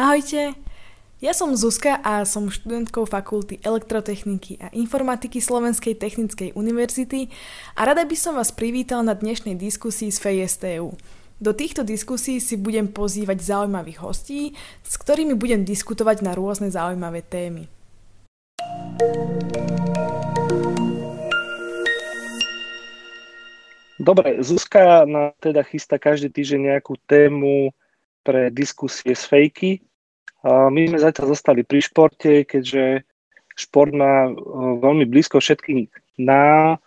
Ahojte, ja som Zuzka a som študentkou Fakulty elektrotechniky a informatiky Slovenskej technickej univerzity a rada by som vás privítal na dnešnej diskusii z FESTU. Do týchto diskusí si budem pozývať zaujímavých hostí, s ktorými budem diskutovať na rôzne zaujímavé témy. Dobre, Zuzka nám teda chystá každý týždeň nejakú tému pre diskusie s fejky, my sme zatiaľ zostali pri športe, keďže šport má veľmi blízko všetkým nám.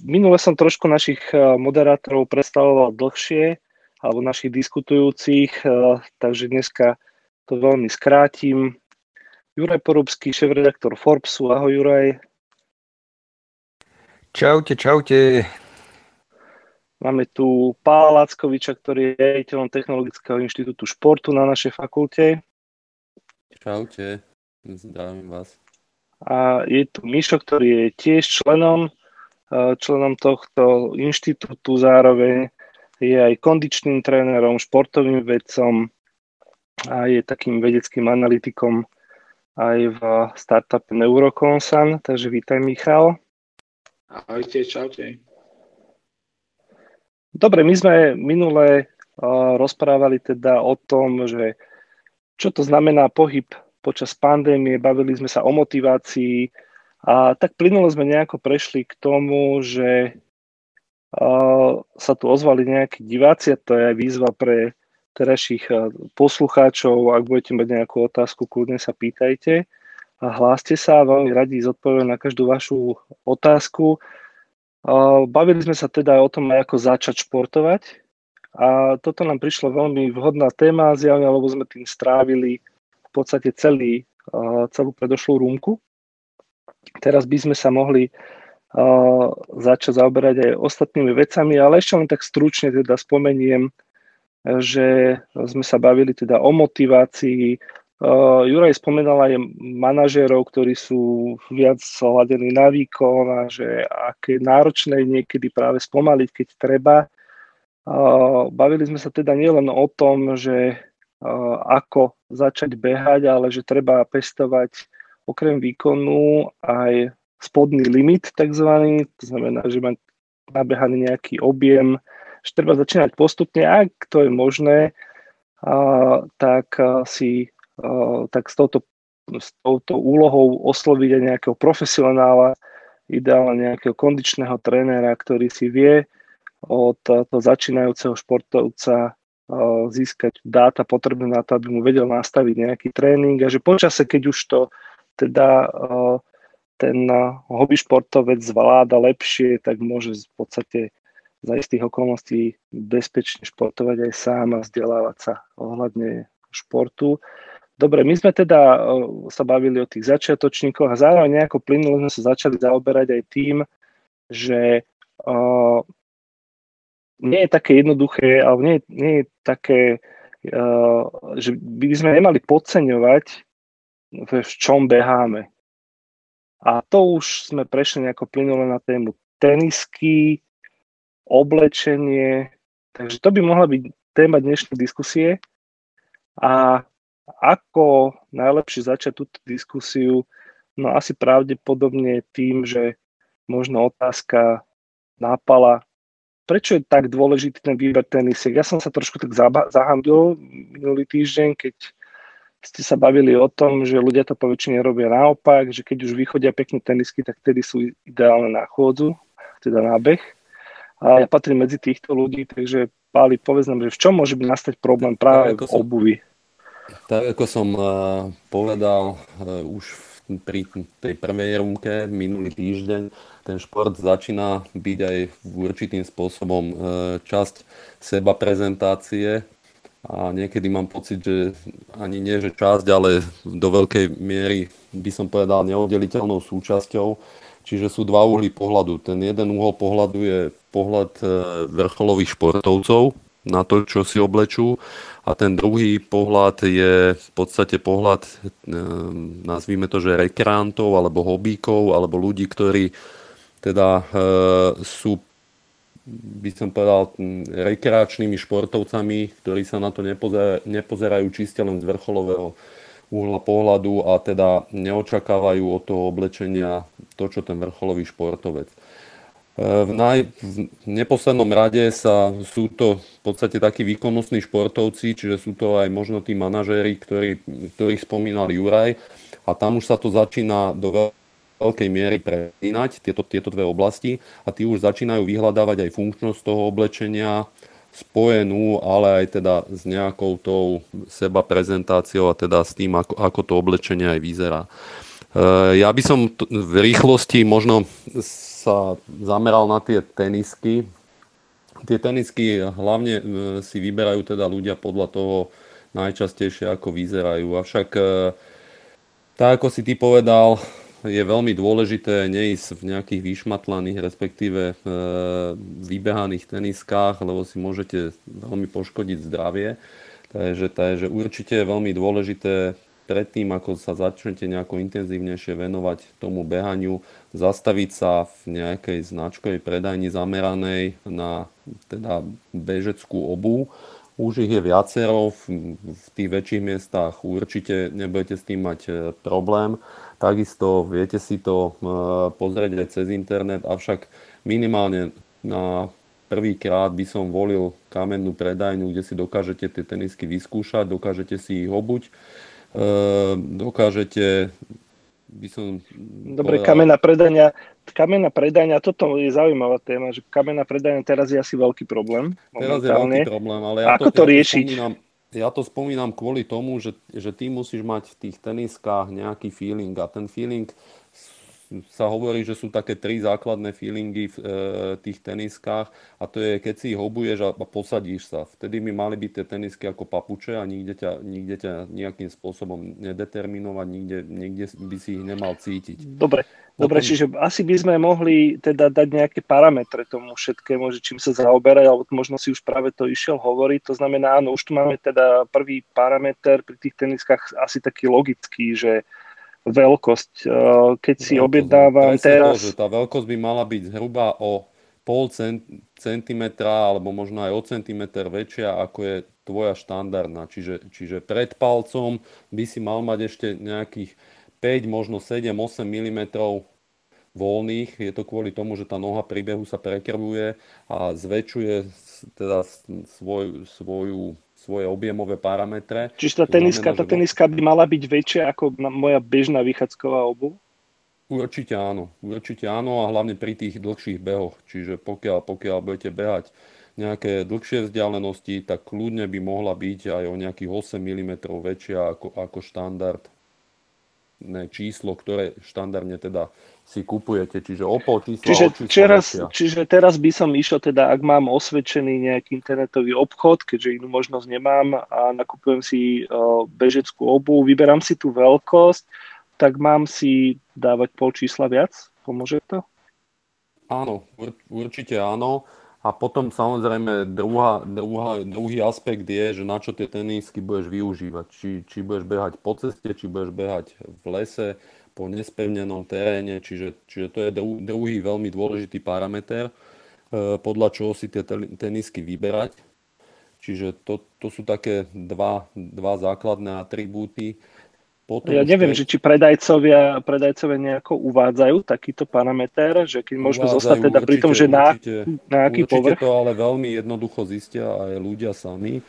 Minule som trošku našich moderátorov predstavoval dlhšie, alebo našich diskutujúcich, takže dneska to veľmi skrátim. Juraj Porubský, šéf-redaktor Forbesu. Ahoj Juraj. Čaute, čaute. Máme tu Pála Lackoviča, ktorý je riaditeľom Technologického inštitútu športu na našej fakulte. Čaute, zdravím vás. A je tu Mišo, ktorý je tiež členom, členom tohto inštitútu, zároveň je aj kondičným trénerom, športovým vedcom a je takým vedeckým analytikom aj v startupe Neuroconsan. Takže vítaj Michal. Ahojte, čaute. Dobre, my sme minule uh, rozprávali teda o tom, že čo to znamená pohyb počas pandémie, bavili sme sa o motivácii a tak plynulo sme nejako prešli k tomu, že uh, sa tu ozvali nejakí diváci a to je aj výzva pre terajších poslucháčov. Ak budete mať nejakú otázku, kľudne sa pýtajte a hláste sa, veľmi radi zodpoviem na každú vašu otázku. Bavili sme sa teda o tom, ako začať športovať a toto nám prišlo veľmi vhodná téma zjavne, lebo sme tým strávili v podstate celý, celú predošlú rúmku. Teraz by sme sa mohli začať zaoberať aj ostatnými vecami, ale ešte len tak stručne teda spomeniem, že sme sa bavili teda o motivácii, Uh, Juraj spomenal aj manažérov, ktorí sú viac hľadení na výkon a že aké náročné niekedy práve spomaliť, keď treba. Uh, bavili sme sa teda nielen o tom, že uh, ako začať behať, ale že treba pestovať okrem výkonu aj spodný limit takzvaný, to znamená, že mať nabehaný nejaký objem, že treba začínať postupne, ak to je možné, tak si tak s touto, s touto úlohou osloviť aj nejakého profesionála, ideálne nejakého kondičného trénera, ktorý si vie od toho začínajúceho športovca získať dáta potrebné na to, aby mu vedel nastaviť nejaký tréning a že počase, keď už to teda ten hobby športovec zvláda lepšie, tak môže v podstate za istých okolností bezpečne športovať aj sám a vzdelávať sa ohľadne športu. Dobre, my sme teda sa bavili o tých začiatočníkoch a zároveň nejako plynulo sme sa začali zaoberať aj tým, že uh, nie je také jednoduché, alebo nie, nie je také, uh, že by sme nemali podceňovať, v čom beháme. A to už sme prešli nejako plynule na tému tenisky, oblečenie, takže to by mohla byť téma dnešnej diskusie. A ako najlepšie začať túto diskusiu? No asi pravdepodobne tým, že možno otázka nápala, prečo je tak dôležitý ten výber tenisiek. Ja som sa trošku tak zahambil minulý týždeň, keď ste sa bavili o tom, že ľudia to poväčšine robia naopak, že keď už vychodia pekné tenisky, tak tedy sú ideálne na chôdzu, teda na beh. A ja patrím medzi týchto ľudí, takže Páli, povedz nám, že v čom môže nastať problém práve v obuvi? Tak ako som uh, povedal uh, už pri tej prvej rúmke minulý týždeň, ten šport začína byť aj určitým spôsobom uh, časť seba prezentácie a niekedy mám pocit, že ani nie, že časť, ale do veľkej miery by som povedal neoddeliteľnou súčasťou. Čiže sú dva uhly pohľadu. Ten jeden uhol pohľadu je pohľad vrcholových športovcov na to, čo si oblečú a ten druhý pohľad je v podstate pohľad, ehm, nazvíme to, že rekreantov alebo hobíkov alebo ľudí, ktorí teda e, sú by som povedal, rekreačnými športovcami, ktorí sa na to nepozerajú, nepozerajú čiste len z vrcholového uhla pohľadu a teda neočakávajú od toho oblečenia to, čo ten vrcholový športovec. V, naj, v neposlednom rade sa, sú to v podstate takí výkonnostní športovci, čiže sú to aj možno tí manažéri, ktorí, ktorých spomínal Juraj a tam už sa to začína do veľkej miery prelínať, tieto, tieto dve oblasti a tí už začínajú vyhľadávať aj funkčnosť toho oblečenia, spojenú, ale aj teda s nejakou tou seba prezentáciou a teda s tým, ako, ako to oblečenie aj vyzerá. E, ja by som v rýchlosti možno sa zameral na tie tenisky. Tie tenisky hlavne e, si vyberajú teda ľudia podľa toho najčastejšie, ako vyzerajú. Avšak e, tak, ako si ty povedal, je veľmi dôležité neísť v nejakých vyšmatlaných, respektíve e, vybehaných teniskách, lebo si môžete veľmi poškodiť zdravie. Takže, takže určite je veľmi dôležité predtým, ako sa začnete nejako intenzívnejšie venovať tomu behaniu, zastaviť sa v nejakej značkovej predajni zameranej na teda bežeckú obu. Už ich je viacero, v, v tých väčších miestach určite nebudete s tým mať e, problém. Takisto viete si to e, pozrieť aj cez internet, avšak minimálne na prvýkrát by som volil kamennú predajňu, kde si dokážete tie tenisky vyskúšať, dokážete si ich obuť, dokážete by som... Dobre, povedal... kamenná predania, kamenná predania, toto je zaujímavá téma, že kamenná predania teraz je asi veľký problém. Teraz je veľký problém, ale ja Ako to, to ja riešiť? To spomínam, ja to spomínam kvôli tomu, že, že ty musíš mať v tých teniskách nejaký feeling a ten feeling sa hovorí, že sú také tri základné feelingy v e, tých teniskách a to je, keď si ich obuješ a, a posadíš sa. Vtedy by mali byť tie tenisky ako papuče a nikde ťa, nikde ťa nejakým spôsobom nedeterminovať, nikde, nikde by si ich nemal cítiť. Dobre, Dobre, čiže asi by sme mohli teda dať nejaké parametre tomu všetkému, že čím sa zaoberať, alebo možno si už práve to išiel hovoriť. To znamená, áno, už tu máme teda prvý parameter pri tých teniskách asi taký logický, že veľkosť. Eh, keď si veľkosť, objednávam teraz... To, že tá veľkosť by mala byť zhruba o pol centimetra alebo možno aj o centimeter väčšia ako je tvoja štandardná. Čiže, čiže pred palcom by si mal mať ešte nejakých 5, možno 7, 8 mm voľných. Je to kvôli tomu, že tá noha pri behu sa prekrvuje a zväčšuje teda svoj, svoju, svoje objemové parametre. Čiže tá teniska, znamená, tá teniska by mala byť väčšia ako moja bežná vychádzková obu? Určite áno, určite áno a hlavne pri tých dlhších behoch. Čiže pokiaľ, pokiaľ budete behať nejaké dlhšie vzdialenosti, tak kľudne by mohla byť aj o nejakých 8 mm väčšia ako, ako štandard číslo, ktoré štandardne teda si kupujete, čiže pol číslo čiže, teraz, čiže teraz by som išiel teda, ak mám osvedčený nejaký internetový obchod, keďže inú možnosť nemám a nakupujem si uh, bežeckú obu, vyberám si tú veľkosť, tak mám si dávať pol čísla viac? Pomôže to? Áno, určite áno. A potom samozrejme druhá, druhá, druhý aspekt je, že na čo tie tenisky budeš využívať. Či, či budeš behať po ceste, či budeš behať v lese, po nespevnenom teréne. Čiže, čiže to je druhý veľmi dôležitý parameter, e, podľa čoho si tie tenisky vyberať. Čiže to, to sú také dva, dva základné atribúty. Potom ja neviem, že či predajcovia, predajcovia nejako uvádzajú takýto parameter, že keď môžeme zostať teda určite, pri tom, že na, určite, na aký určite povrch? to ale veľmi jednoducho zistia aj ľudia sami.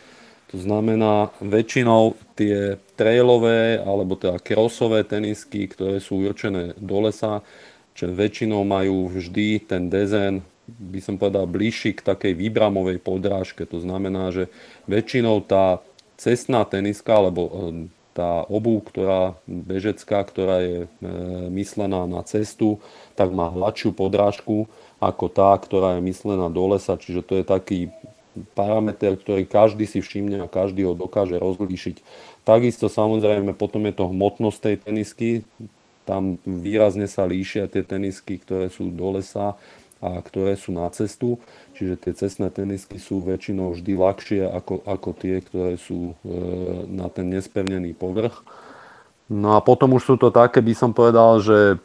To znamená, väčšinou tie trailové alebo teda crossové tenisky, ktoré sú určené do lesa, čo väčšinou majú vždy ten dezen, by som povedal, bližší k takej výbramovej podrážke. To znamená, že väčšinou tá cestná teniska alebo tá obu, ktorá bežecká, ktorá je e, myslená na cestu, tak má hladšiu podrážku ako tá, ktorá je myslená do lesa. Čiže to je taký parameter, ktorý každý si všimne a každý ho dokáže rozlíšiť. Takisto samozrejme potom je to hmotnosť tej tenisky. Tam výrazne sa líšia tie tenisky, ktoré sú do lesa a ktoré sú na cestu. Čiže tie cestné tenisky sú väčšinou vždy ľahšie ako, ako tie, ktoré sú e, na ten nespevnený povrch. No a potom už sú to také, by som povedal, že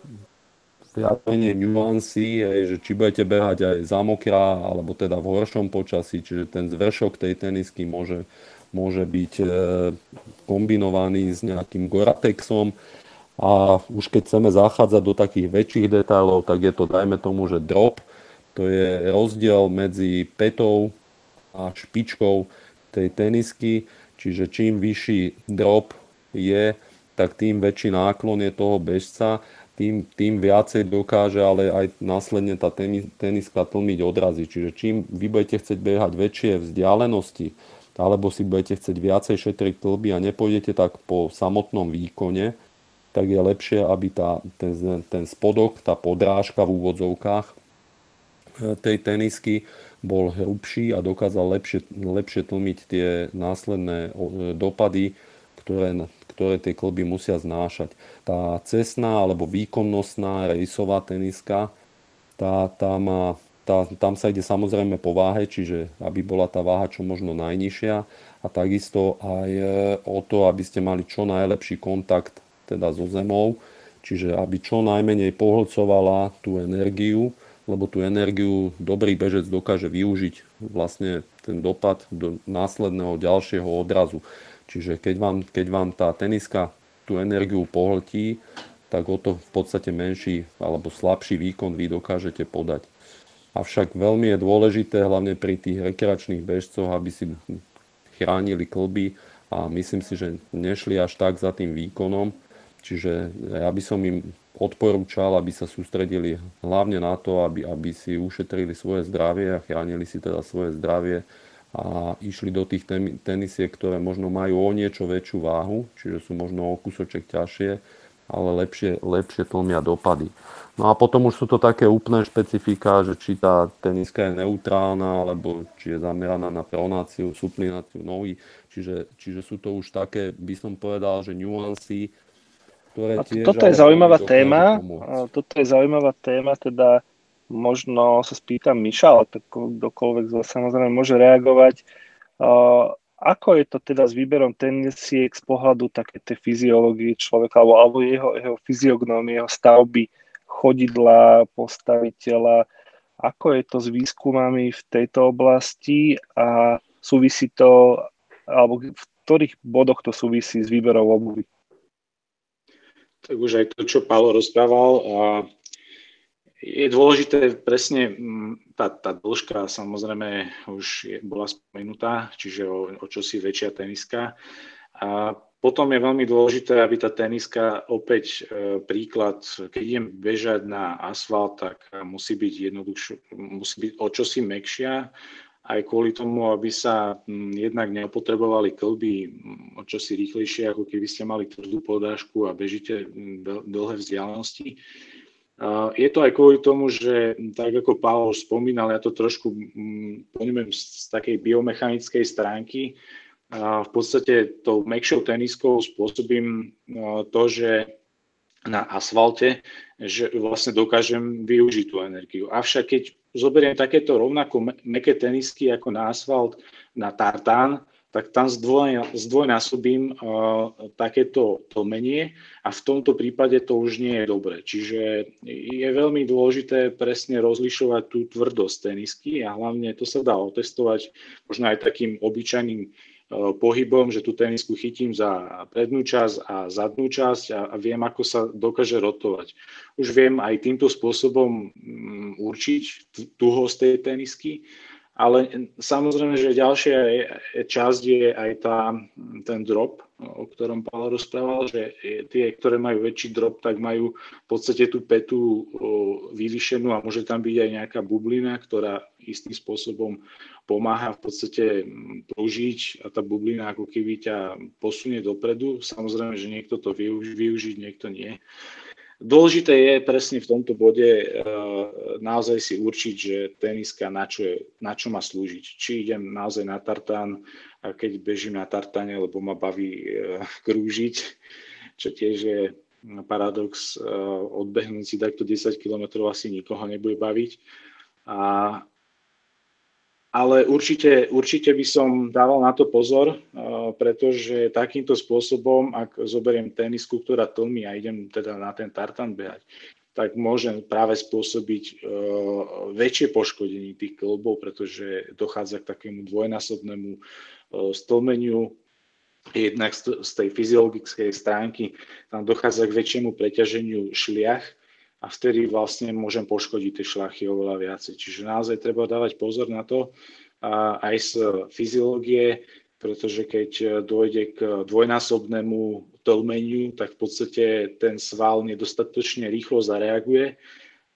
viac menej nuancy, že či budete behať aj za mokrá, alebo teda v horšom počasí, čiže ten zvršok tej tenisky môže, môže byť e, kombinovaný s nejakým Goratexom. A už keď chceme zachádzať do takých väčších detailov, tak je to, dajme tomu, že drop, to je rozdiel medzi petou a špičkou tej tenisky, čiže čím vyšší drop je, tak tým väčší náklon je toho bežca tým, tým viacej dokáže ale aj následne tá teniska tlmiť odrazy. Čiže čím vy budete chcieť behať väčšie vzdialenosti, alebo si budete chcieť viacej šetriť tlby a nepôjdete tak po samotnom výkone, tak je lepšie, aby tá, ten, ten spodok, tá podrážka v úvodzovkách eh, tej tenisky bol hrubší a dokázal lepšie, lepšie tlmiť tie následné dopady, ktoré ktoré tie kluby musia znášať. Tá cestná alebo výkonnostná rejsová teniska, tá, tá má, tá, tam sa ide samozrejme po váhe, čiže aby bola tá váha čo možno najnižšia a takisto aj e, o to, aby ste mali čo najlepší kontakt teda so zemou, čiže aby čo najmenej pohlcovala tú energiu, lebo tú energiu dobrý bežec dokáže využiť vlastne ten dopad do následného ďalšieho odrazu. Čiže keď vám, keď vám tá teniska tú energiu pohltí, tak o to v podstate menší alebo slabší výkon vy dokážete podať. Avšak veľmi je dôležité, hlavne pri tých rekreačných bežcoch, aby si chránili klby a myslím si, že nešli až tak za tým výkonom. Čiže ja by som im odporúčal, aby sa sústredili hlavne na to, aby, aby si ušetrili svoje zdravie a chránili si teda svoje zdravie a išli do tých tenisiek, ktoré možno majú o niečo väčšiu váhu, čiže sú možno o kúsoček ťažšie, ale lepšie, lepšie tlmia dopady. No a potom už sú to také úplné špecifika, že či tá teniska je neutrálna, alebo či je zameraná na pronáciu, suplináciu nohy. Čiže, čiže sú to už také, by som povedal, že nuancy, ktoré tiež... Toto je zaujímavá téma. Toto je zaujímavá téma, teda možno sa spýtam Miša, ale tak kdokoľvek samozrejme môže reagovať. Ako je to teda s výberom tenisiek z pohľadu také tej fyziológie človeka alebo, alebo jeho, jeho fyziognómie, jeho stavby, chodidla, postaviteľa, ako je to s výskumami v tejto oblasti a súvisí to, alebo v ktorých bodoch to súvisí s výberom obuvy? Tak už aj to, čo Paolo rozprával, a je dôležité presne, mm, tá, tá dĺžka samozrejme už je, bola spomenutá, čiže o, o čosi väčšia teniska. A potom je veľmi dôležité, aby tá teniska, opäť e, príklad, keď idem bežať na asfalt, tak musí byť jednoduchšie, musí byť o čosi mekšia, aj kvôli tomu, aby sa m, jednak neopotrebovali klby o čosi rýchlejšie, ako keby ste mali tvrdú podážku a bežíte dlhé vzdialenosti. Je to aj kvôli tomu, že tak ako Pavel spomínal, ja to trošku poňmem z takej biomechanickej stránky. V podstate tou mekšou teniskou spôsobím to, že na asfalte, že vlastne dokážem využiť tú energiu. Avšak keď zoberiem takéto rovnako meké tenisky ako na asfalt, na tartán, tak tam zdvoj, zdvojnásobím uh, takéto tlmenie a v tomto prípade to už nie je dobre. Čiže je veľmi dôležité presne rozlišovať tú tvrdosť tenisky a hlavne to sa dá otestovať možno aj takým obyčajným pohybom, že tú tenisku chytím za prednú časť a zadnú časť a, a viem, ako sa dokáže rotovať. Už viem aj týmto spôsobom um, určiť tuhosť tej tenisky ale samozrejme, že ďalšia časť je aj tá, ten drop, o ktorom Pavel rozprával, že tie, ktoré majú väčší drop, tak majú v podstate tú petu vyvýšenú a môže tam byť aj nejaká bublina, ktorá istým spôsobom pomáha v podstate prúžiť a tá bublina ako keby ťa posunie dopredu. Samozrejme, že niekto to využiť, niekto nie. Dôležité je presne v tomto bode uh, naozaj si určiť, že teniska na čo, je, na čo má slúžiť. Či idem naozaj na tartán, keď bežím na tartáne, lebo ma baví uh, krúžiť, čo tiež je paradox, uh, odbehnúť si takto 10 km asi nikoho nebude baviť. A ale určite, určite by som dával na to pozor, eh, pretože takýmto spôsobom, ak zoberiem tenisku, ktorá tlmi a idem teda na ten tartan behať, tak môže práve spôsobiť uh, väčšie poškodenie tých klbov, pretože dochádza k takému dvojnásobnému uh, stĺmeniu jednak z tej fyziologickej stránky tam dochádza k väčšiemu preťaženiu šliach a vtedy vlastne môžem poškodiť tie šlachy oveľa viacej. Čiže naozaj treba dávať pozor na to aj z fyziológie, pretože keď dôjde k dvojnásobnému tlmeniu, tak v podstate ten sval nedostatočne rýchlo zareaguje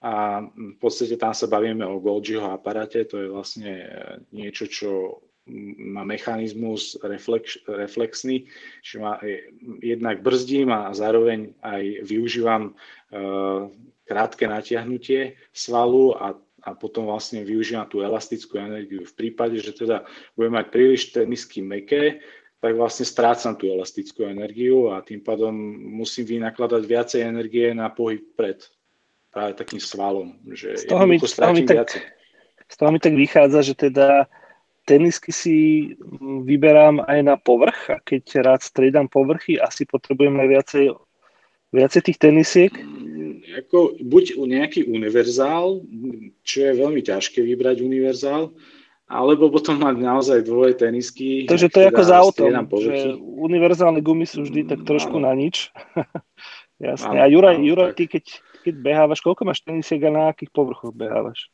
a v podstate tam sa bavíme o Golgiho aparáte, to je vlastne niečo, čo má mechanizmus reflex, reflexný, že má, jednak brzdím a zároveň aj využívam uh, krátke natiahnutie svalu a, a potom vlastne využívam tú elastickú energiu. V prípade, že teda budem mať príliš tenisky meké, tak vlastne strácam tú elastickú energiu a tým pádom musím vynakladať viacej energie na pohyb pred práve takým svalom, že z toho mi, z toho mi tak, Z toho mi tak vychádza, že teda tenisky si vyberám aj na povrch a keď rád striedam povrchy, asi potrebujem aj viacej, viacej tých tenisiek? Mm, ako, buď nejaký univerzál, čo je veľmi ťažké vybrať univerzál, alebo potom mať naozaj dvoje tenisky. Takže to je ako za autom, že univerzálne gumy sú vždy tak trošku no. na nič. Jasne. a Juraj, áno, Juraj ty keď, keď behávaš, koľko máš tenisiek a na akých povrchoch behávaš?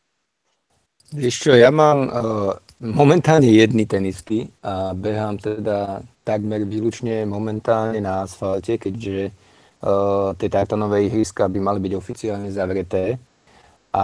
Vieš čo, ja mám uh, momentálne jedny tenisky a behám teda takmer výlučne momentálne na asfalte, keďže uh, tie tartanové ihriska by mali byť oficiálne zavreté. A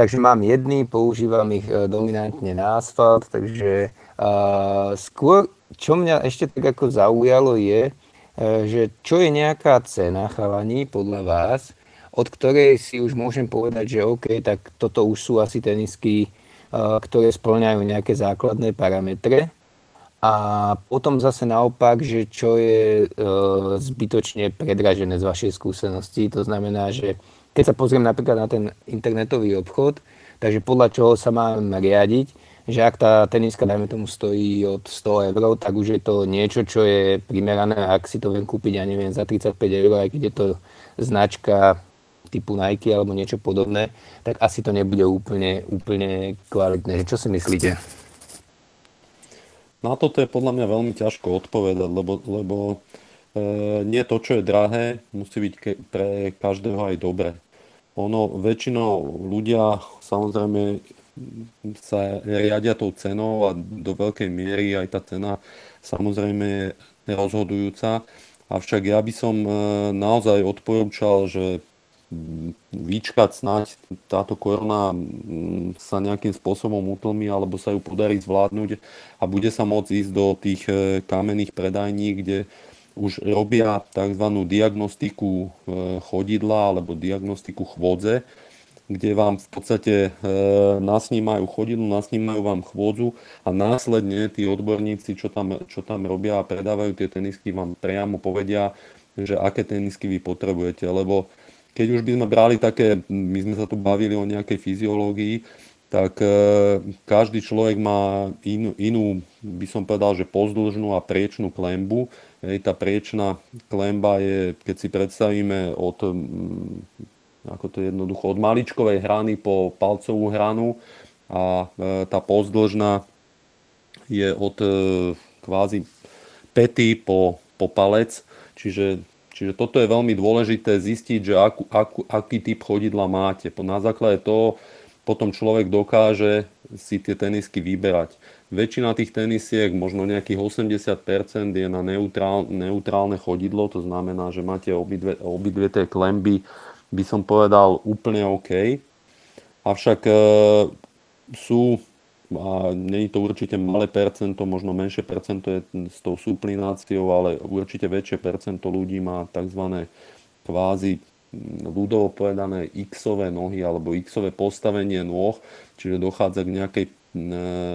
Takže mám jedný, používam ich e, dominantne na asfalt, takže uh, skôr, čo mňa ešte tak ako zaujalo je, uh, že čo je nejaká cena chalani podľa vás, od ktorej si už môžem povedať, že OK, tak toto už sú asi tenisky, uh, ktoré splňajú nejaké základné parametre. A potom zase naopak, že čo je uh, zbytočne predražené z vašej skúsenosti. To znamená, že keď sa pozriem napríklad na ten internetový obchod, takže podľa čoho sa mám riadiť, že ak tá teniska, dajme tomu, stojí od 100 eur, tak už je to niečo, čo je primerané, ak si to viem kúpiť, ja neviem, za 35 eur, aj keď je to značka typu Nike alebo niečo podobné, tak asi to nebude úplne, úplne kvalitné. Čo si myslíte? Na toto je podľa mňa veľmi ťažko odpovedať, lebo, lebo E, nie to, čo je drahé, musí byť ke, pre každého aj dobré. Ono, väčšinou ľudia samozrejme sa riadia tou cenou a do veľkej miery aj tá cena samozrejme je rozhodujúca. Avšak ja by som e, naozaj odporúčal, že vyčkať snáď táto korona sa nejakým spôsobom utlmi alebo sa ju podarí zvládnuť a bude sa môcť ísť do tých e, kamenných predajní, kde už robia tzv. diagnostiku e, chodidla alebo diagnostiku chôdze, kde vám v podstate e, nasnímajú chodidlo, nasnímajú vám chôdzu a následne tí odborníci, čo tam, čo tam robia a predávajú tie tenisky, vám priamo povedia, že aké tenisky vy potrebujete. Lebo keď už by sme brali také, my sme sa tu bavili o nejakej fyziológii, tak e, každý človek má inú, inú, by som povedal, že pozdĺžnú a priečnú klembu Hej, tá priečná klemba je, keď si predstavíme od, ako to je jednoducho, od maličkovej hrany po palcovú hranu a e, tá pozdĺžna je od e, kvázi pety po, po palec. Čiže, čiže toto je veľmi dôležité zistiť, že akú, akú, aký typ chodidla máte. Na základe toho potom človek dokáže si tie tenisky vyberať. Väčšina tých tenisiek, možno nejakých 80% je na neutrál, neutrálne chodidlo, to znamená, že máte obidve, obidve tie klemby, by som povedal, úplne OK. Avšak e, sú, a je to určite malé percento, možno menšie percento je s tou suplináciou, ale určite väčšie percento ľudí má tzv. kvázi ľudovo povedané x-ové nohy alebo x-ové postavenie nôh, čiže dochádza k nejakej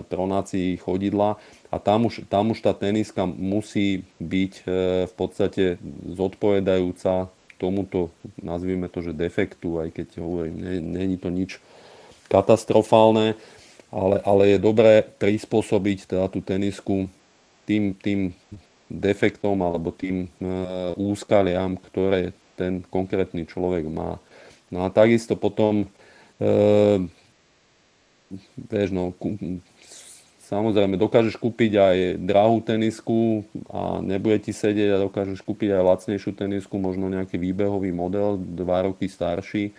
pronácii chodidla a tam už, tam už tá teniska musí byť e, v podstate zodpovedajúca tomuto, nazvime to, že defektu, aj keď hovorím, není to nič katastrofálne, ale, ale je dobré prispôsobiť teda tú tenisku tým, tým defektom alebo tým e, úskaliam, ktoré ten konkrétny človek má. No a takisto potom, e, vieš, no, samozrejme, dokážeš kúpiť aj drahú tenisku a nebude ti sedieť a dokážeš kúpiť aj lacnejšiu tenisku, možno nejaký výbehový model, dva roky starší.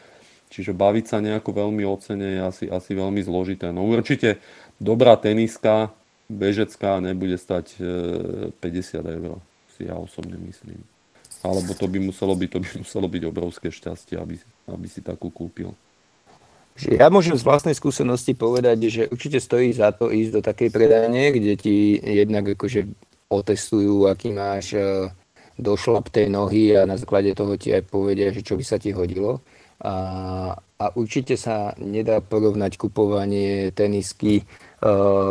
Čiže baviť sa nejako veľmi o cene je asi, asi veľmi zložité. No určite dobrá teniska, bežecká, nebude stať 50 e, eur, si ja osobne myslím. Alebo to by muselo byť, to by muselo byť obrovské šťastie, aby, aby si takú kúpil. Ja môžem z vlastnej skúsenosti povedať, že určite stojí za to ísť do takej predajne, kde ti jednak akože otestujú, aký máš e, došlap tej nohy a na základe toho ti aj povedia, že čo by sa ti hodilo. A, a určite sa nedá porovnať kupovanie tenisky, e,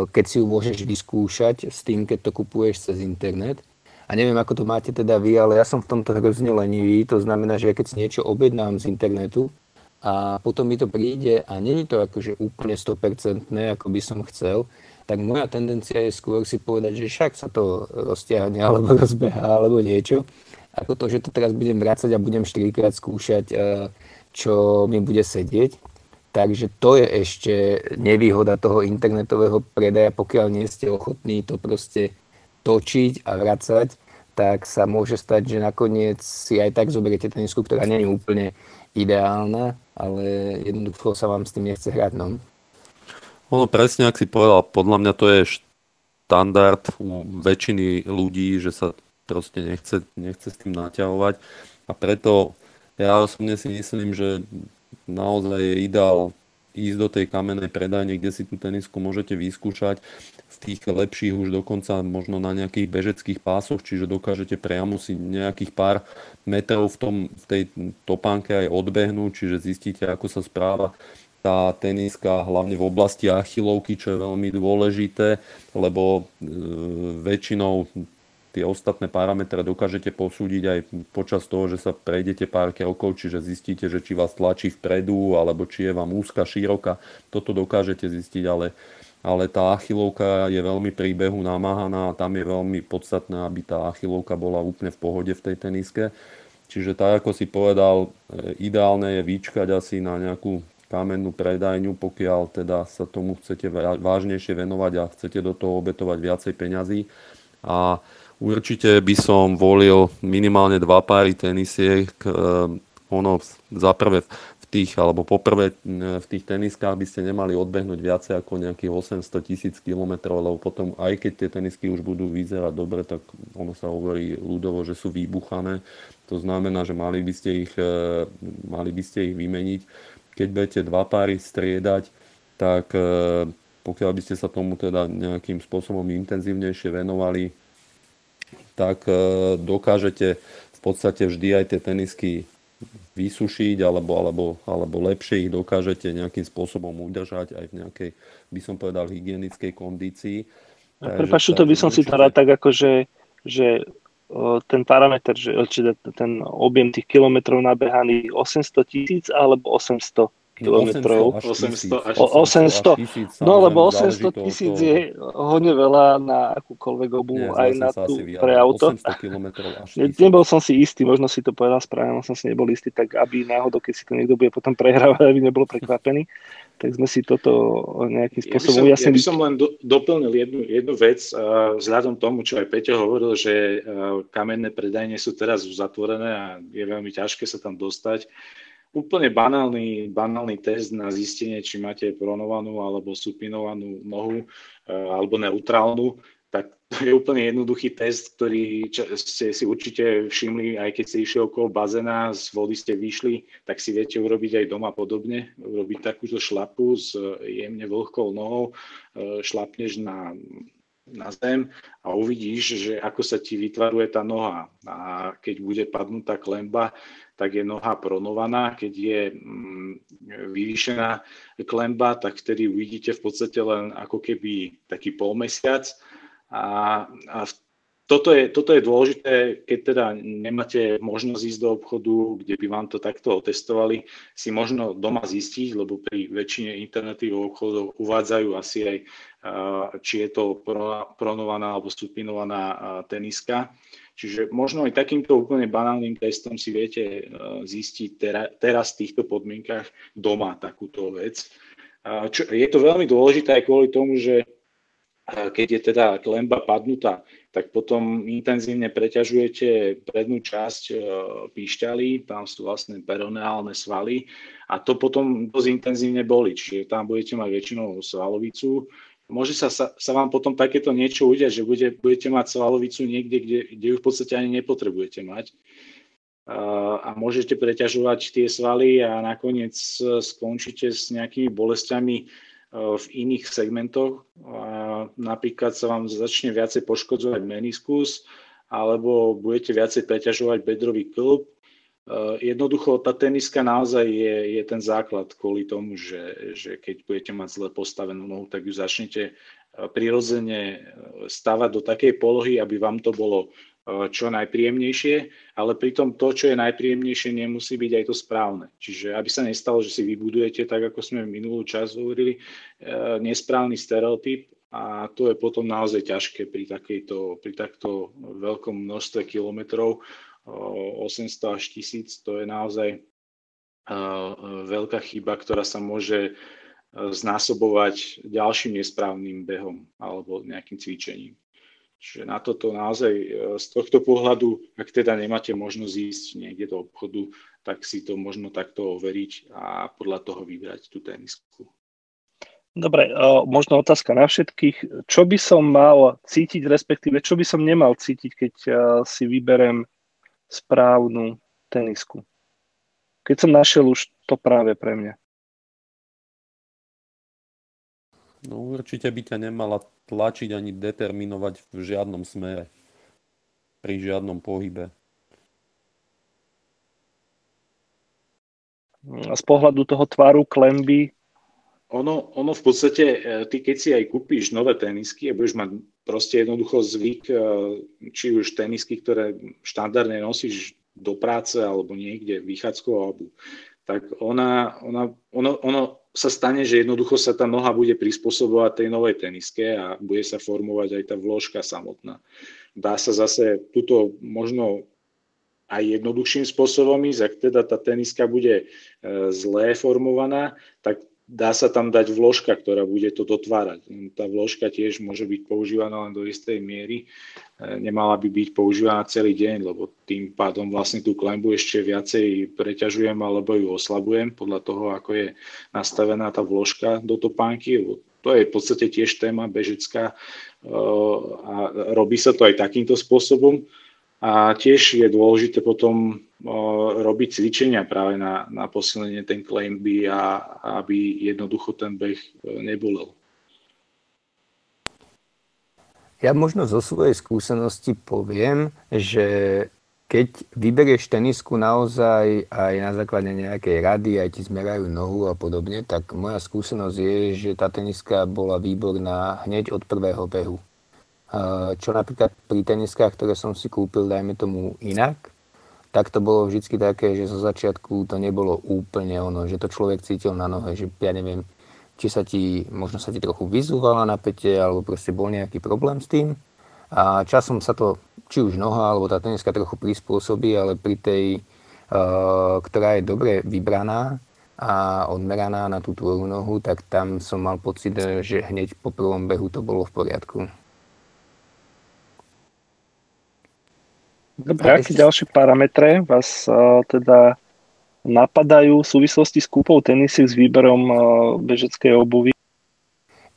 keď si ju môžeš vyskúšať s tým, keď to kupuješ cez internet. A neviem, ako to máte teda vy, ale ja som v tomto hrozne lenivý. To znamená, že ja keď si niečo objednám z internetu a potom mi to príde a není to akože úplne 100% ako by som chcel, tak moja tendencia je skôr si povedať, že však sa to roztiahne alebo rozbeha alebo niečo. Ako to, že to teraz budem vrácať a budem 4 krát skúšať, eh, čo mi bude sedieť. Takže to je ešte nevýhoda toho internetového predaja, pokiaľ nie ste ochotní to proste točiť a vracať, tak sa môže stať, že nakoniec si aj tak zoberiete tenisku, ktorá nie je úplne ideálna, ale jednoducho sa vám s tým nechce hrať. No. Ono presne, ak si povedal, podľa mňa to je štandard u väčšiny ľudí, že sa proste nechce, nechce s tým naťahovať a preto ja osobne si myslím, že naozaj je ideál ísť do tej kamennej predajne, kde si tú tenisku môžete vyskúšať. V tých lepších už dokonca možno na nejakých bežeckých pásoch, čiže dokážete priamo si nejakých pár metrov v, tom, v tej topánke aj odbehnúť, čiže zistíte, ako sa správa tá teniska, hlavne v oblasti achilovky, čo je veľmi dôležité, lebo e, väčšinou tie ostatné parametre dokážete posúdiť aj počas toho, že sa prejdete pár krokov, čiže zistíte, že či vás tlačí vpredu, alebo či je vám úzka, široka. Toto dokážete zistiť, ale, ale tá achilovka je veľmi príbehu namáhaná a tam je veľmi podstatné, aby tá achilovka bola úplne v pohode v tej teniske. Čiže tak, ako si povedal, e, ideálne je vyčkať asi na nejakú kamennú predajňu, pokiaľ teda sa tomu chcete vážnejšie venovať a chcete do toho obetovať viacej peňazí. A Určite by som volil minimálne dva páry tenisiek. Ono za prvé v tých, alebo poprvé v tých teniskách by ste nemali odbehnúť viacej ako nejakých 800 tisíc kilometrov, lebo potom aj keď tie tenisky už budú vyzerať dobre, tak ono sa hovorí ľudovo, že sú vybuchané. To znamená, že mali by ste ich, e, mali by ste ich vymeniť. Keď budete dva páry striedať, tak pokiaľ by ste sa tomu teda nejakým spôsobom intenzívnejšie venovali, tak e, dokážete v podstate vždy aj tie tenisky vysušiť alebo, alebo, alebo lepšie ich dokážete nejakým spôsobom udržať aj v nejakej, by som povedal, hygienickej kondícii. Prepačte, to by som si teda tak ako, že, že ten parameter, že, či ten objem tých kilometrov nabehaných 800 tisíc alebo 800 kilometrov. 800 až 800. No lebo 800 tisíc je hodne veľa na akúkoľvek obu, Nie, aj na tú pre auto. 800 kilometrov až ne, Nebol som si istý, možno si to povedal správne, som si nebol istý, tak aby náhodou, keď si to niekto bude potom prehrávať, aby nebol prekvapený, tak sme si toto nejakým spôsobom ja by som, Ja by som len do, doplnil jednu, jednu vec, uh, vzhľadom tomu, čo aj Peťo hovoril, že uh, kamenné predajne sú teraz zatvorené a je veľmi ťažké sa tam dostať. Úplne banálny, banálny test na zistenie, či máte pronovanú alebo supinovanú nohu e, alebo neutrálnu, tak to je úplne jednoduchý test, ktorý ste si určite všimli, aj keď ste išli okolo bazéna, z vody ste vyšli, tak si viete urobiť aj doma podobne. Urobiť takúto šlapu s jemne vlhkou nohou, e, šlapneš na na zem a uvidíš, že ako sa ti vytvaruje tá noha. A keď bude padnutá klemba, tak je noha pronovaná. Keď je mm, vyvýšená klemba, tak vtedy uvidíte v podstate len ako keby taký polmesiac. A, a toto je, toto je dôležité, keď teda nemáte možnosť ísť do obchodu, kde by vám to takto otestovali, si možno doma zistiť, lebo pri väčšine internetových obchodov uvádzajú asi aj, či je to pronovaná alebo supinovaná teniska. Čiže možno aj takýmto úplne banálnym testom si viete zistiť teraz v týchto podmienkach doma takúto vec. Čo, je to veľmi dôležité aj kvôli tomu, že keď je teda klemba padnutá, tak potom intenzívne preťažujete prednú časť e, píšťaly, tam sú vlastne peroneálne svaly a to potom dosť intenzívne boli, čiže tam budete mať väčšinou svalovicu. Môže sa, sa, sa vám potom takéto niečo udiať, že bude, budete mať svalovicu niekde, kde, kde ju v podstate ani nepotrebujete mať a môžete preťažovať tie svaly a nakoniec skončíte s nejakými bolestiami v iných segmentoch. Napríklad sa vám začne viacej poškodzovať meniskus alebo budete viacej preťažovať bedrový klb. Jednoducho tá teniska naozaj je, je ten základ kvôli tomu, že, že keď budete mať zle postavenú nohu, tak ju začnete prirodzene stavať do takej polohy, aby vám to bolo čo najpríjemnejšie, ale pritom to, čo je najpríjemnejšie, nemusí byť aj to správne. Čiže aby sa nestalo, že si vybudujete, tak ako sme minulú čas hovorili, eh, nesprávny stereotyp a to je potom naozaj ťažké pri, takejto, pri takto veľkom množstve kilometrov, 800 až 1000, to je naozaj eh, veľká chyba, ktorá sa môže znásobovať ďalším nesprávnym behom alebo nejakým cvičením. Čiže na toto naozaj e, z tohto pohľadu, ak teda nemáte možnosť ísť niekde do obchodu, tak si to možno takto overiť a podľa toho vybrať tú tenisku. Dobre, e, možno otázka na všetkých. Čo by som mal cítiť, respektíve čo by som nemal cítiť, keď e, si vyberem správnu tenisku? Keď som našiel už to práve pre mňa. No určite by ťa nemala tlačiť ani determinovať v žiadnom smere. Pri žiadnom pohybe. A z pohľadu toho tvaru klemby? Ono, ono v podstate, e, ty keď si aj kúpiš nové tenisky a budeš mať proste jednoducho zvyk, e, či už tenisky, ktoré štandardne nosíš do práce alebo niekde vychádzkovú alebo tak ona, ona, ono, ono sa stane, že jednoducho sa tá noha bude prispôsobovať tej novej teniske a bude sa formovať aj tá vložka samotná. Dá sa zase túto možno aj jednoduchším spôsobom ísť, ak teda tá teniska bude e, zlé formovaná, tak dá sa tam dať vložka, ktorá bude to dotvárať. Tá vložka tiež môže byť používaná len do istej miery. E, nemala by byť používaná celý deň, lebo tým pádom vlastne tú klembu ešte viacej preťažujem alebo ju oslabujem podľa toho, ako je nastavená tá vložka do topánky. To je v podstate tiež téma bežecká e, a robí sa to aj takýmto spôsobom. A tiež je dôležité potom robiť cvičenia práve na, na posilnenie ten klemby a aby jednoducho ten beh e, nebolel. Ja možno zo svojej skúsenosti poviem, že keď vyberieš tenisku naozaj aj na základe nejakej rady, aj ti zmerajú nohu a podobne, tak moja skúsenosť je, že tá teniska bola výborná hneď od prvého behu. Čo napríklad pri teniskách, ktoré som si kúpil, dajme tomu inak, tak to bolo vždy také, že zo začiatku to nebolo úplne ono, že to človek cítil na nohe, že ja neviem, či sa ti, možno sa ti trochu vyzúvala na pete, alebo proste bol nejaký problém s tým. A časom sa to, či už noha, alebo tá teniska trochu prispôsobí, ale pri tej, uh, ktorá je dobre vybraná a odmeraná na tú tvoju nohu, tak tam som mal pocit, že hneď po prvom behu to bolo v poriadku. Dobre, aké ďalšie parametre vás uh, teda napadajú v súvislosti s kúpou tenisiek s výberom uh, bežeckej obuvy?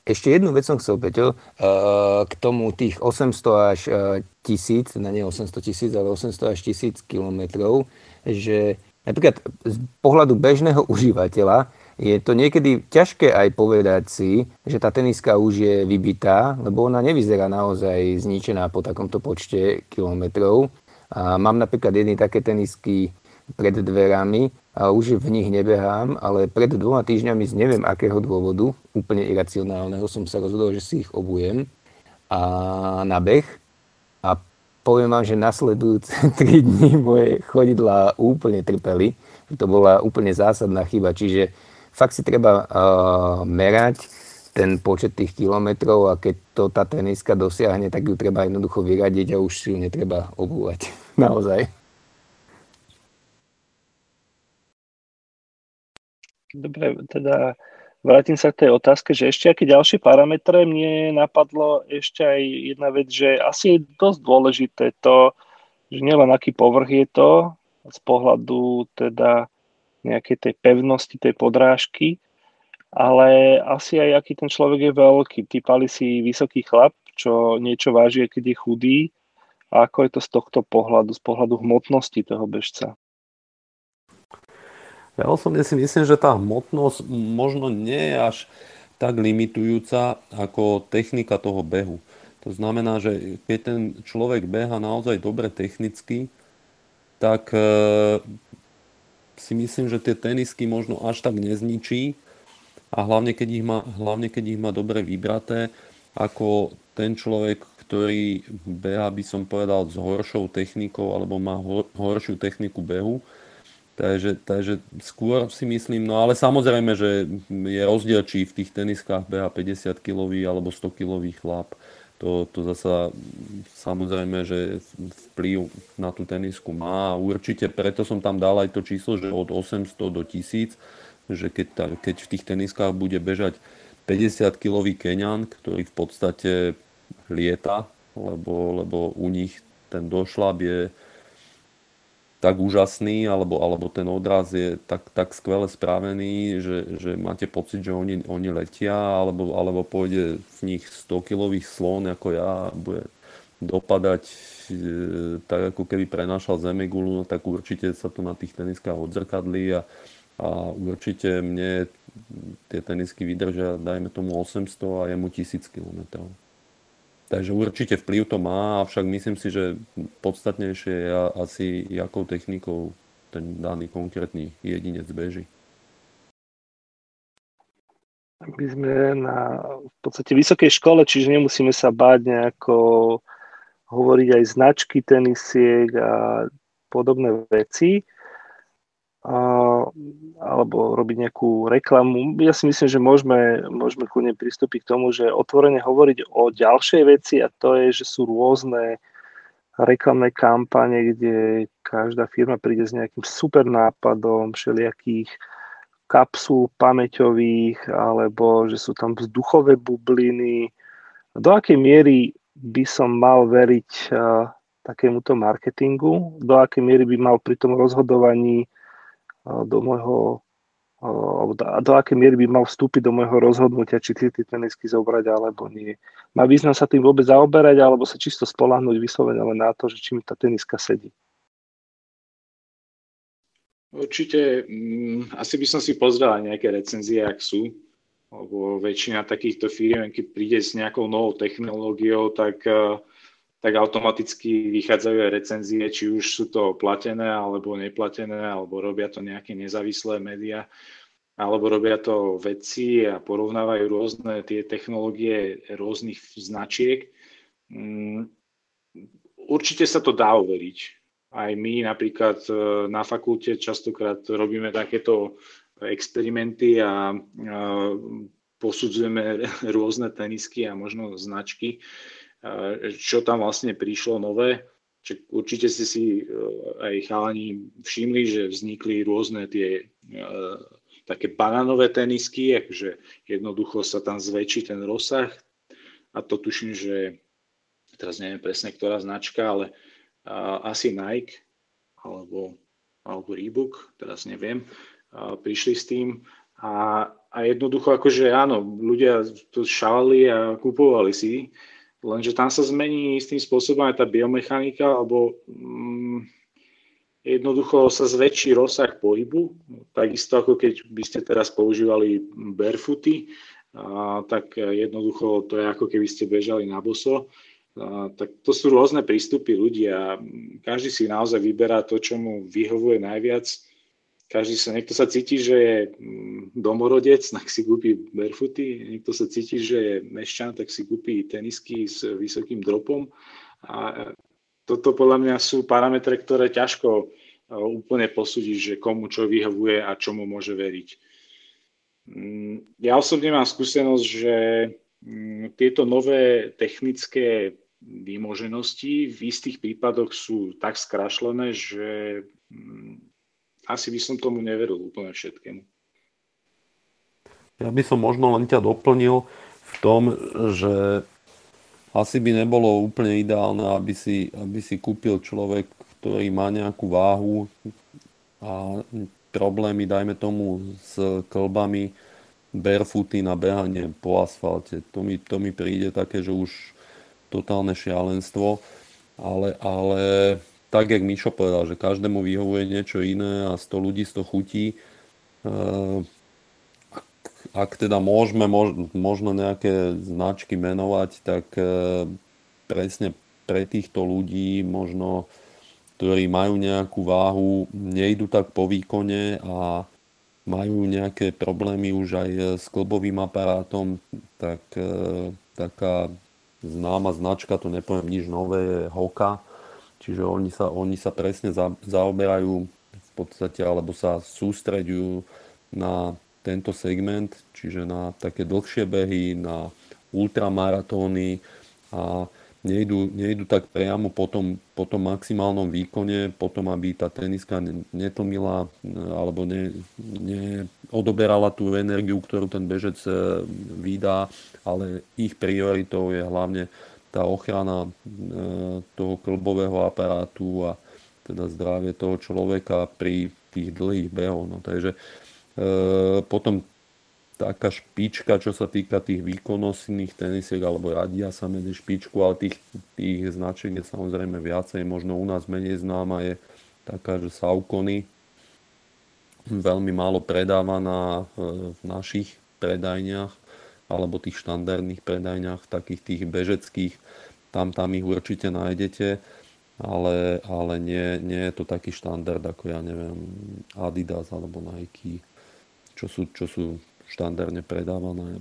Ešte jednu vec som chcel, Peťo, uh, k tomu tých 800 až uh, 1000, na nie 800 tisíc, ale 800 až 1000 kilometrov, že napríklad z pohľadu bežného užívateľa je to niekedy ťažké aj povedať si, že tá teniska už je vybitá, lebo ona nevyzerá naozaj zničená po takomto počte kilometrov. A mám napríklad jedny také tenisky pred dverami a už v nich nebehám, ale pred dvoma týždňami z neviem akého dôvodu, úplne iracionálneho, som sa rozhodol, že si ich obujem a na beh. A poviem vám, že nasledujúce 3 dní moje chodidla úplne trpeli. To bola úplne zásadná chyba, čiže fakt si treba uh, merať ten počet tých kilometrov a keď to tá teniska dosiahne, tak ju treba jednoducho vyradiť a už si ju netreba obúvať. Naozaj. Dobre, teda vrátim sa k tej otázke, že ešte aké ďalšie parametre mne napadlo ešte aj jedna vec, že asi je dosť dôležité to, že nielen aký povrch je to z pohľadu teda nejakej tej pevnosti tej podrážky, ale asi aj aký ten človek je veľký. Typali si vysoký chlap, čo niečo váži, keď je chudý, a ako je to z tohto pohľadu, z pohľadu hmotnosti toho bežca. Ja osobne si myslím, že tá hmotnosť možno nie je až tak limitujúca ako technika toho behu. To znamená, že keď ten človek beha naozaj dobre technicky, tak e, si myslím, že tie tenisky možno až tak nezničí a hlavne keď ich má, hlavne keď ich má dobre vybraté, ako ten človek, ktorý beha, by som povedal, s horšou technikou alebo má hor, horšiu techniku behu, Takže, takže skôr si myslím, no ale samozrejme, že je rozdiel, či v tých teniskách beha 50 kilový alebo 100 kilový chlap. To, to zasa samozrejme, že vplyv na tú tenisku má. Určite preto som tam dal aj to číslo, že od 800 do 1000, že keď, ta, keď v tých teniskách bude bežať 50 kilový Keňan, ktorý v podstate lieta, lebo, lebo u nich ten došlap je tak úžasný, alebo, alebo ten odraz je tak, tak skvele spravený, že, že máte pocit, že oni, oni letia, alebo, alebo pôjde v nich 100-kilových slon, ako ja, bude dopadať e, tak, ako keby prenášal zemegulu, no tak určite sa to na tých teniskách odzrkadlí a, a určite mne tie tenisky vydržia, dajme tomu 800 a jemu 1000 km. Takže určite vplyv to má, avšak myslím si, že podstatnejšie je asi, jakou technikou ten daný konkrétny jedinec beží. My sme na v podstate vysokej škole, čiže nemusíme sa báť nejako hovoriť aj značky tenisiek a podobné veci alebo robiť nejakú reklamu. Ja si myslím, že môžeme, môžeme kľudne pristúpiť k tomu, že otvorene hovoriť o ďalšej veci a to je, že sú rôzne reklamné kampane, kde každá firma príde s nejakým super nápadom všelijakých kapsul pamäťových, alebo že sú tam vzduchové bubliny. Do akej miery by som mal veriť uh, takémuto marketingu, do akej miery by mal pri tom rozhodovaní do môjho alebo do, do akej miery by mal vstúpiť do môjho rozhodnutia, či tie tenisky zobrať alebo nie. Má význam sa tým vôbec zaoberať, alebo sa čisto spolahnuť vyslovene len na to, že či mi tá teniska sedí? Určite, mm, asi by som si pozrel aj nejaké recenzie, ak sú, lebo väčšina takýchto firiem, keď príde s nejakou novou technológiou, tak uh, tak automaticky vychádzajú aj recenzie, či už sú to platené alebo neplatené, alebo robia to nejaké nezávislé médiá, alebo robia to vedci a porovnávajú rôzne tie technológie rôznych značiek. Mm, určite sa to dá overiť. Aj my napríklad e, na fakulte častokrát robíme takéto experimenty a posudzujeme rôzne tenisky a možno značky čo tam vlastne prišlo nové. Určite ste si e, aj chalani všimli, že vznikli rôzne tie e, také banánové tenisky, akože jednoducho sa tam zväčší ten rozsah a to tuším, že teraz neviem presne, ktorá značka, ale asi Nike alebo, alebo Reebok, teraz neviem, prišli s tým a, a jednoducho akože áno, ľudia to šalali a kupovali si Lenže tam sa zmení istým spôsobom aj tá biomechanika, alebo mm, jednoducho sa zväčší rozsah pohybu, takisto ako keď by ste teraz používali barefooty, a, tak jednoducho to je ako keby ste bežali na boso. A, tak to sú rôzne prístupy ľudí a každý si naozaj vyberá to, čo mu vyhovuje najviac každý sa, niekto sa cíti, že je mm, domorodec, tak si kúpi barefooty, niekto sa cíti, že je mešťan, tak si kúpi tenisky s vysokým dropom a toto podľa mňa sú parametre, ktoré ťažko úplne posúdiť, že komu čo vyhovuje a čomu môže veriť. Mm, ja osobne mám skúsenosť, že mm, tieto nové technické výmoženosti v istých prípadoch sú tak skrašlené, že asi by som tomu neveril úplne všetkému. Ja by som možno len ťa doplnil v tom, že asi by nebolo úplne ideálne, aby si, aby si kúpil človek, ktorý má nejakú váhu a problémy, dajme tomu, s klbami, barefooty na behanie po asfalte. To mi, to mi príde také, že už totálne šialenstvo, ale, ale tak, jak Mišo povedal, že každému vyhovuje niečo iné a 100 ľudí 100 chutí. Eh, ak teda môžeme možno nejaké značky menovať, tak eh, presne pre týchto ľudí možno ktorí majú nejakú váhu, nejdu tak po výkone a majú nejaké problémy už aj s klbovým aparátom, tak e, taká známa značka, to nepoviem nič nové, je Hoka. Čiže oni sa, oni sa presne za, zaoberajú v podstate, alebo sa sústreďujú na tento segment, čiže na také dlhšie behy, na ultramaratóny a nejdu, nejdu tak priamo po tom, po tom maximálnom výkone, potom aby tá teniska netlmila alebo ne, neodoberala tú energiu, ktorú ten bežec e, vydá, ale ich prioritou je hlavne tá ochrana e, toho klbového aparátu a teda zdravie toho človeka pri tých dlhých behoch. No, takže e, potom taká špička, čo sa týka tých výkonnostných tenisiek, alebo radia sa medzi špičku, ale tých, tých značiek je samozrejme viacej. Možno u nás menej známa je taká, že Saucony, veľmi málo predávaná e, v našich predajniach, alebo tých štandardných predajniach, takých tých bežeckých, tam, tam ich určite nájdete, ale, ale nie, nie je to taký štandard ako ja neviem Adidas alebo Nike, čo sú, čo sú štandardne predávané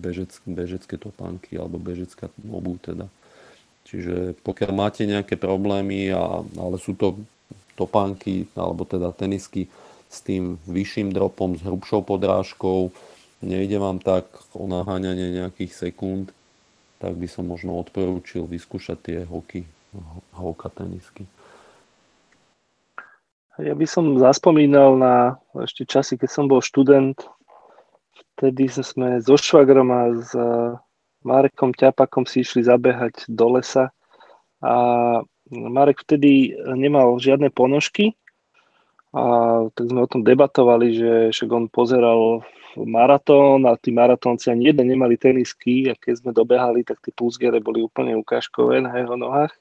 bežec, bežecké topánky alebo bežecká obu teda. Čiže pokiaľ máte nejaké problémy, a, ale sú to topánky alebo teda tenisky s tým vyšším dropom, s hrubšou podrážkou, nejde vám tak o naháňanie nejakých sekúnd, tak by som možno odporúčil vyskúšať tie hoky, hoka tenisky. Ja by som zaspomínal na ešte časy, keď som bol študent Vtedy sme so švagrom a s Marekom Ťapakom si išli zabehať do lesa a Marek vtedy nemal žiadne ponožky a tak sme o tom debatovali, že však on pozeral maratón a tí maratónci ani jeden nemali tenisky a keď sme dobehali, tak tie púzgere boli úplne ukážkové na jeho nohách.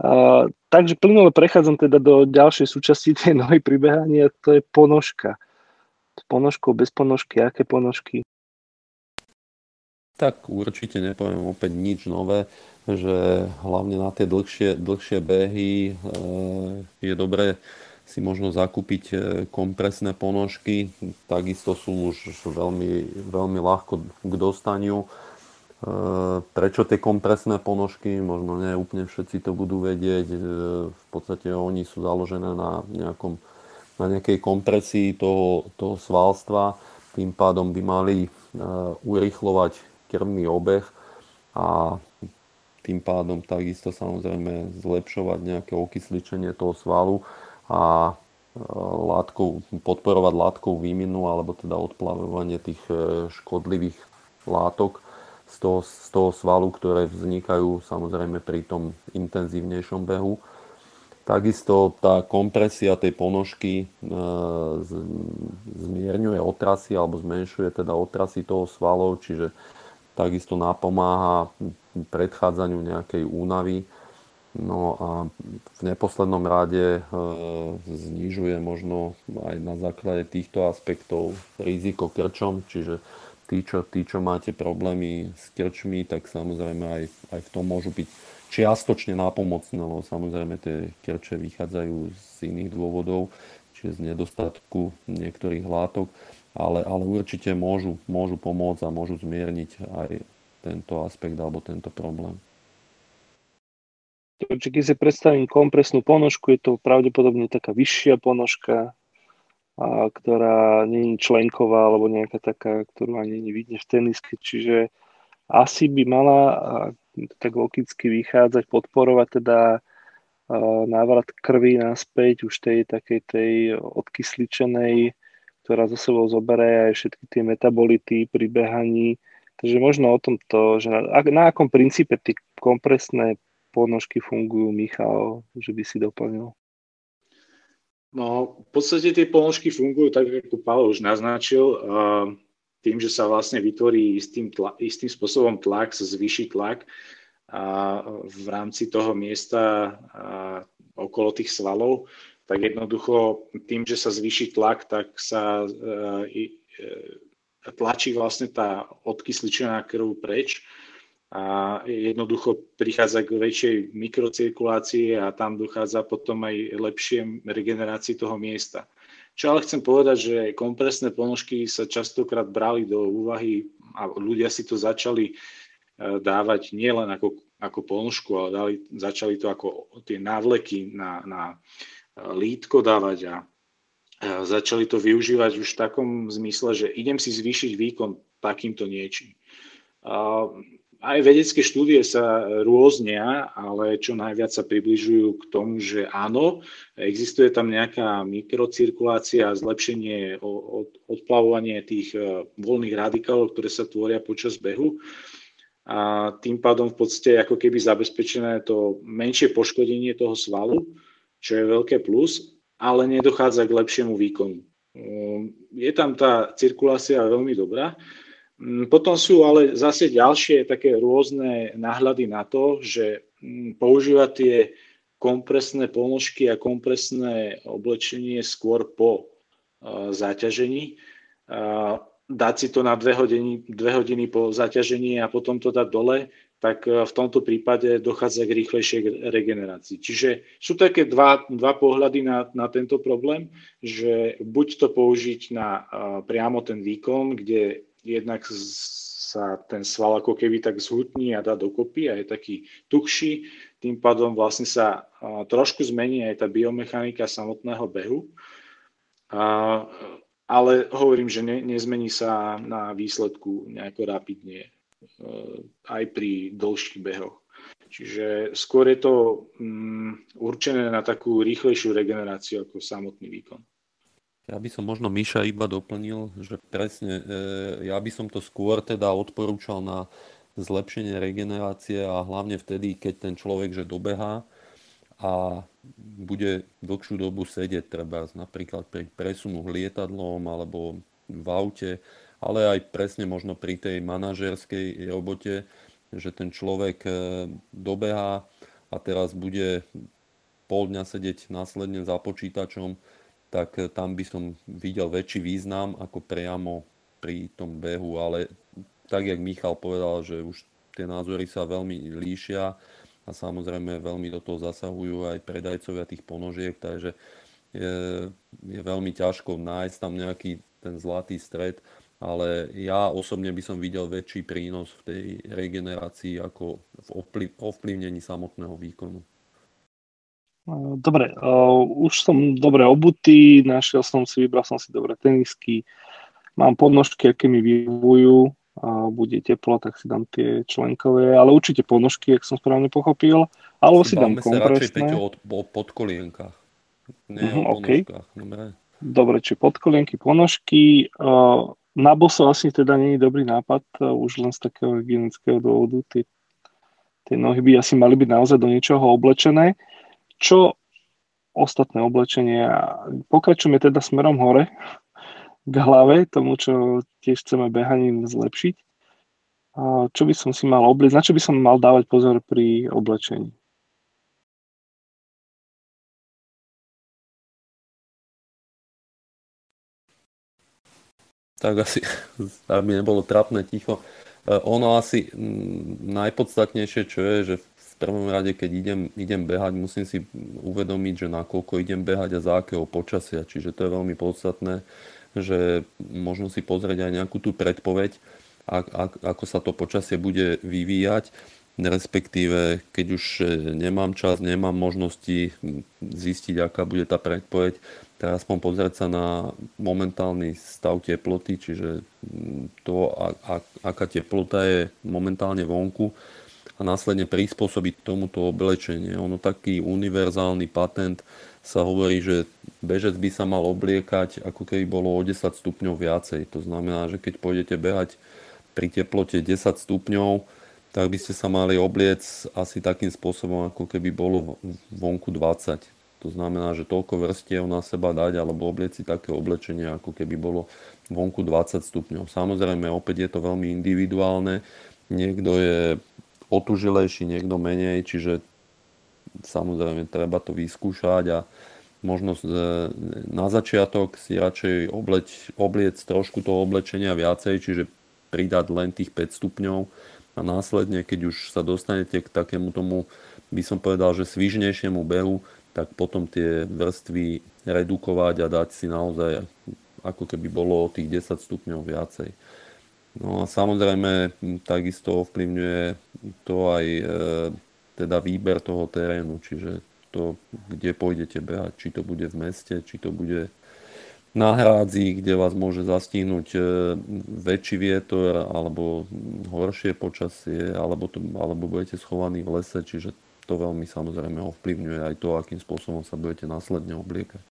A, takže plynule prechádzam teda do ďalšej súčasti tej nohy pri behaní a to je ponožka. S bez ponožky, aké ponožky? Tak určite nepoviem opäť nič nové, že hlavne na tie dlhšie, dlhšie behy e, je dobré si možno zakúpiť e, kompresné ponožky. Takisto sú už veľmi, veľmi ľahko k dostaniu. E, prečo tie kompresné ponožky? Možno nie úplne všetci to budú vedieť. V podstate oni sú založené na nejakom na nejakej kompresii toho, toho svalstva, tým pádom by mali e, urychlovať krvný obeh a tým pádom takisto samozrejme zlepšovať nejaké okysličenie toho svalu a e, látkou, podporovať látkou výminu alebo teda odplavovanie tých e, škodlivých látok z toho, z toho svalu, ktoré vznikajú samozrejme pri tom intenzívnejšom behu. Takisto tá kompresia tej ponožky e, zmierňuje otrasy alebo zmenšuje teda otrasy toho svalov, čiže takisto napomáha predchádzaniu nejakej únavy. No a v neposlednom rade e, znižuje možno aj na základe týchto aspektov riziko krčom, čiže tí, čo, tí, čo máte problémy s krčmi, tak samozrejme aj, aj v tom môžu byť čiastočne nápomocné, lebo samozrejme tie kerče vychádzajú z iných dôvodov, čiže z nedostatku niektorých látok, ale, ale určite môžu, môžu pomôcť a môžu zmierniť aj tento aspekt alebo tento problém. Takže keď si predstavím kompresnú ponožku, je to pravdepodobne taká vyššia ponožka, a, ktorá nie je členková alebo nejaká taká, ktorú ani nevidne v teniske. Čiže asi by mala tak logicky vychádzať, podporovať teda návrat krvi naspäť už tej takej tej odkysličenej, ktorá zo sebou zoberie aj všetky tie metabolity pri behaní. Takže možno o tomto, že na, na akom princípe tie kompresné ponožky fungujú, Michal, že by si doplnil? No, v podstate tie ponožky fungujú tak, ako Pavel už naznačil, tým, že sa vlastne vytvorí istým, tla, istým spôsobom tlak, sa zvýši tlak, a v rámci toho miesta okolo tých svalov, tak jednoducho tým, že sa zvýši tlak, tak sa e, e, tlačí vlastne tá odkysličená krv preč a jednoducho prichádza k väčšej mikrocirkulácii a tam dochádza potom aj lepšie regenerácii toho miesta. Čo ale chcem povedať, že kompresné ponožky sa častokrát brali do úvahy a ľudia si to začali E, dávať nielen ako, ako ponožku, ale dali, začali to ako tie návleky na, na e, lítko dávať a e, začali to využívať už v takom zmysle, že idem si zvýšiť výkon takýmto niečím. Aj vedecké štúdie sa rôznia, ale čo najviac sa približujú k tomu, že áno, existuje tam nejaká mikrocirkulácia zlepšenie odplavovanie tých voľných radikálov, ktoré sa tvoria počas behu a tým pádom v podstate ako keby zabezpečené to menšie poškodenie toho svalu, čo je veľké plus, ale nedochádza k lepšiemu výkonu. Ehm, je tam tá cirkulácia veľmi dobrá. Ehm, potom sú ale zase ďalšie také rôzne náhľady na to, že hm, používať tie kompresné ponožky a kompresné oblečenie skôr po záťažení dať si to na dve hodiny, dve hodiny po zaťažení a potom to dať dole, tak e, v tomto prípade dochádza k rýchlejšej regenerácii. Čiže sú také dva, dva pohľady na, na tento problém, že buď to použiť na priamo ten výkon, kde jednak sa ten sval ako keby tak zhutní a dá dokopy a je taký tuhší, tým pádom vlastne sa trošku zmení aj tá biomechanika samotného behu. Ale hovorím, že ne, nezmení sa na výsledku nejako rapidne e, aj pri dlhších behoch. Čiže skôr je to um, určené na takú rýchlejšiu regeneráciu ako samotný výkon. Ja by som možno Miša iba doplnil, že presne, e, ja by som to skôr teda odporúčal na zlepšenie regenerácie a hlavne vtedy, keď ten človek že dobehá, a bude dlhšiu dobu sedieť, treba napríklad pri presunu lietadlom alebo v aute, ale aj presne možno pri tej manažerskej robote, že ten človek e, dobehá a teraz bude pol dňa sedieť následne za počítačom, tak e, tam by som videl väčší význam ako priamo pri tom behu, ale tak, jak Michal povedal, že už tie názory sa veľmi líšia, a samozrejme veľmi do toho zasahujú aj predajcovia tých ponožiek, takže je, je veľmi ťažko nájsť tam nejaký ten zlatý stred, ale ja osobne by som videl väčší prínos v tej regenerácii ako v ovplyvnení samotného výkonu. Dobre, uh, už som dobre obutý, našiel som si, vybral som si dobre tenisky, mám podnožky, aké mi vyhovujú, a bude teplo, tak si dám tie členkové, ale určite ponožky, ak som správne pochopil, alebo si dám kompresné. Sa o, o podkolienkach, nie uh-huh, o okay. Dobre. Dobre, či podkolienky, ponožky. Na boso asi teda nie je dobrý nápad, už len z takého hygienického dôvodu. Tie, tie nohy by asi mali byť naozaj do niečoho oblečené. Čo ostatné oblečenie? Pokračujeme teda smerom hore k hlave, tomu, čo tiež chceme behaním zlepšiť. Čo by som si mal obliecť, na čo by som mal dávať pozor pri oblečení? Tak asi, aby nebolo trapné ticho. E, ono asi najpodstatnejšie, čo je, že v prvom rade, keď idem, idem behať, musím si uvedomiť, že nakoľko idem behať a za akého počasia. Čiže to je veľmi podstatné že možno si pozrieť aj nejakú tú predpoveď, ak, ak, ako sa to počasie bude vyvíjať. respektíve keď už e, nemám čas, nemám možnosti zistiť, aká bude tá predpoveď, tak aspoň pozrieť sa na momentálny stav teploty, čiže to, a, a, aká teplota je momentálne vonku a následne prispôsobiť tomuto oblečenie. Ono taký univerzálny patent sa hovorí, že bežec by sa mal obliekať ako keby bolo o 10 stupňov viacej. To znamená, že keď pôjdete behať pri teplote 10 stupňov, tak by ste sa mali obliec asi takým spôsobom, ako keby bolo vonku 20. To znamená, že toľko vrstiev na seba dať alebo oblieci také oblečenie, ako keby bolo vonku 20 stupňov. Samozrejme, opäť je to veľmi individuálne. Niekto je otužilejší, niekto menej, čiže samozrejme treba to vyskúšať a možno na začiatok si radšej obleť, obliec trošku toho oblečenia viacej, čiže pridať len tých 5 stupňov a následne, keď už sa dostanete k takému tomu, by som povedal, že svižnejšiemu behu, tak potom tie vrstvy redukovať a dať si naozaj ako keby bolo o tých 10 stupňov viacej. No a samozrejme takisto ovplyvňuje to aj e, teda výber toho terénu, čiže to, kde pôjdete behať, či to bude v meste, či to bude na hrádzi, kde vás môže zastihnúť e, väčší vietor alebo horšie počasie, alebo, to, alebo budete schovaní v lese, čiže to veľmi samozrejme ovplyvňuje aj to, akým spôsobom sa budete následne obliekať.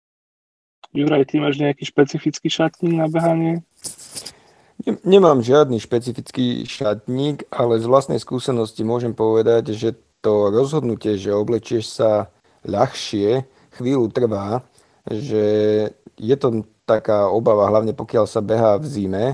Juraj, ty máš nejaký špecifický šatník na behanie? Nemám žiadny špecifický šatník, ale z vlastnej skúsenosti môžem povedať, že to rozhodnutie, že oblečieš sa ľahšie, chvíľu trvá, že je to taká obava, hlavne pokiaľ sa behá v zime,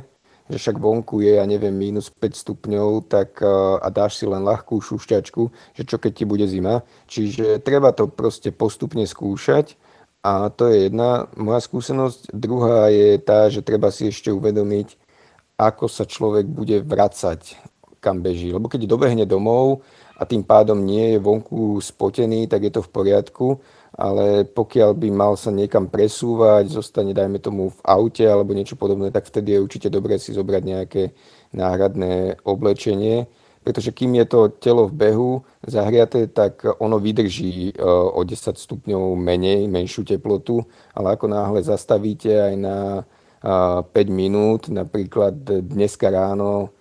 že však vonku je, ja neviem, minus 5 stupňov, tak a dáš si len ľahkú šušťačku, že čo keď ti bude zima. Čiže treba to proste postupne skúšať a to je jedna moja skúsenosť. Druhá je tá, že treba si ešte uvedomiť, ako sa človek bude vracať, kam beží. Lebo keď dobehne domov a tým pádom nie je vonku spotený, tak je to v poriadku ale pokiaľ by mal sa niekam presúvať, zostane, dajme tomu, v aute alebo niečo podobné, tak vtedy je určite dobré si zobrať nejaké náhradné oblečenie, pretože kým je to telo v behu zahriaté, tak ono vydrží e, o 10 stupňov menej, menšiu teplotu, ale ako náhle zastavíte aj na 5 e, minút, napríklad dneska ráno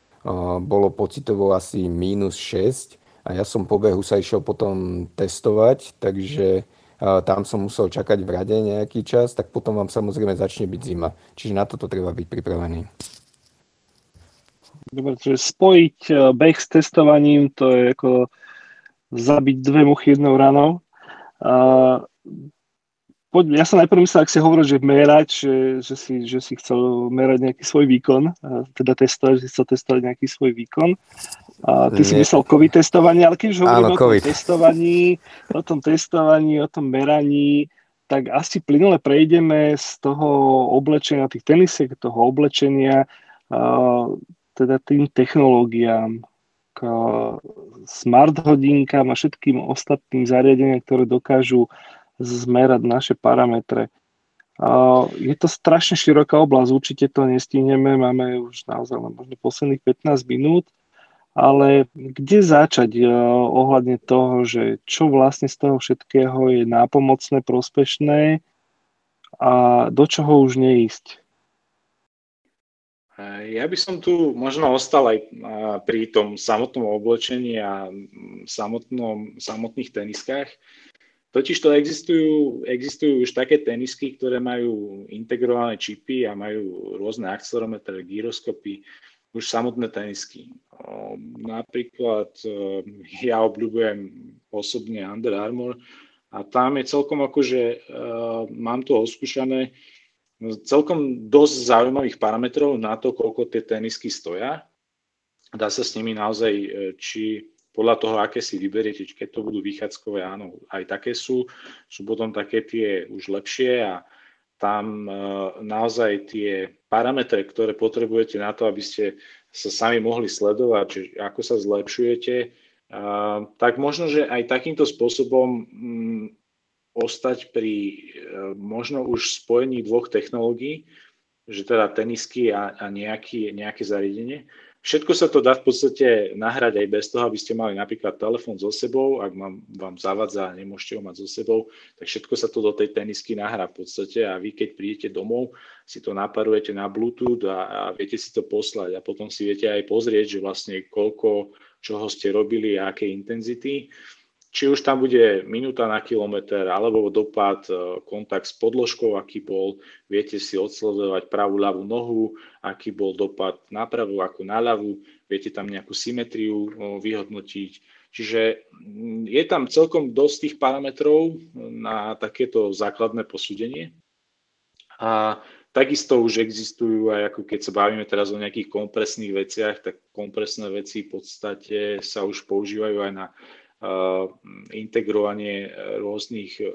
bolo pocitovo asi minus 6 a ja som po behu sa išiel potom testovať, takže tam som musel čakať v rade nejaký čas, tak potom vám samozrejme začne byť zima. Čiže na toto treba byť pripravený. Dobre, čiže spojiť e, beh s testovaním, to je ako zabiť dve muchy jednou ranou. Poď, ja som najprv myslel, ak si hovoril, že merať, že, že, si, že si chcel merať nejaký svoj výkon, teda testovať, že si chcel testovať nejaký svoj výkon. A ty Nie. si myslel COVID testovanie, ale keď už hovoríme o tom testovaní, o tom testovaní, o tom meraní, tak asi plynule prejdeme z toho oblečenia, tých tenisiek, toho oblečenia, teda tým technológiám, k smart hodinkám a všetkým ostatným zariadeniam, ktoré dokážu zmerať naše parametre. Je to strašne široká oblasť, určite to nestihneme, máme už naozaj len možno posledných 15 minút, ale kde začať uh, ohľadne toho, že čo vlastne z toho všetkého je nápomocné, prospešné a do čoho už neísť? Ja by som tu možno ostal aj pri tom samotnom oblečení a samotnom, samotných teniskách. Totiž to existujú, existujú už také tenisky, ktoré majú integrované čipy a majú rôzne akcelerometre, gyroskopy, už samotné tenisky. Napríklad ja obľúbujem osobne Under Armour a tam je celkom akože, mám tu oskúšané, celkom dosť zaujímavých parametrov na to, koľko tie tenisky stoja. Dá sa s nimi naozaj, e, či podľa toho, aké si vyberiete, keď to budú vychádzkové, áno, aj také sú. Sú potom také tie už lepšie a tam e, naozaj tie parametre, ktoré potrebujete na to, aby ste sa sami mohli sledovať, či ako sa zlepšujete, e, tak možno, že aj takýmto spôsobom mm, ostať pri e, možno už spojení dvoch technológií, že teda tenisky a, a nejaký, nejaké zariadenie. Všetko sa to dá v podstate nahrať aj bez toho, aby ste mali napríklad telefón so sebou, ak vám, vám zavadza a nemôžete ho mať so sebou, tak všetko sa to do tej tenisky nahrá v podstate. A vy keď prídete domov, si to naparujete na Bluetooth a, a viete si to poslať. A potom si viete aj pozrieť, že vlastne koľko čoho ste robili a aké intenzity či už tam bude minúta na kilometr, alebo dopad, e, kontakt s podložkou, aký bol, viete si odsledovať pravú, ľavú nohu, aký bol dopad na pravú ako na ľavú, viete tam nejakú symetriu e, vyhodnotiť. Čiže je tam celkom dosť tých parametrov na takéto základné posúdenie. A takisto už existujú aj ako keď sa bavíme teraz o nejakých kompresných veciach, tak kompresné veci v podstate sa už používajú aj na integrovanie e, rôznych e,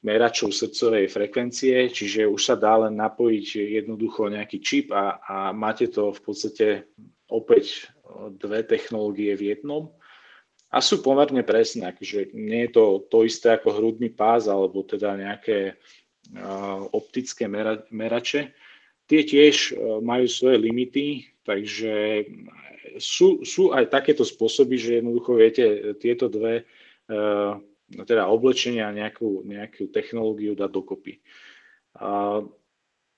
meračov srdcovej frekvencie, čiže už sa dá len napojiť jednoducho nejaký čip a, a máte to v podstate opäť e, dve technológie v jednom a sú pomerne presné, akože nie je to to isté ako hrudný pás alebo teda nejaké optické mera, merače. Tie tiež uh, majú svoje limity, takže sú, sú aj takéto spôsoby, že jednoducho viete tieto dve uh, teda oblečenia a nejakú, nejakú technológiu dať dokopy.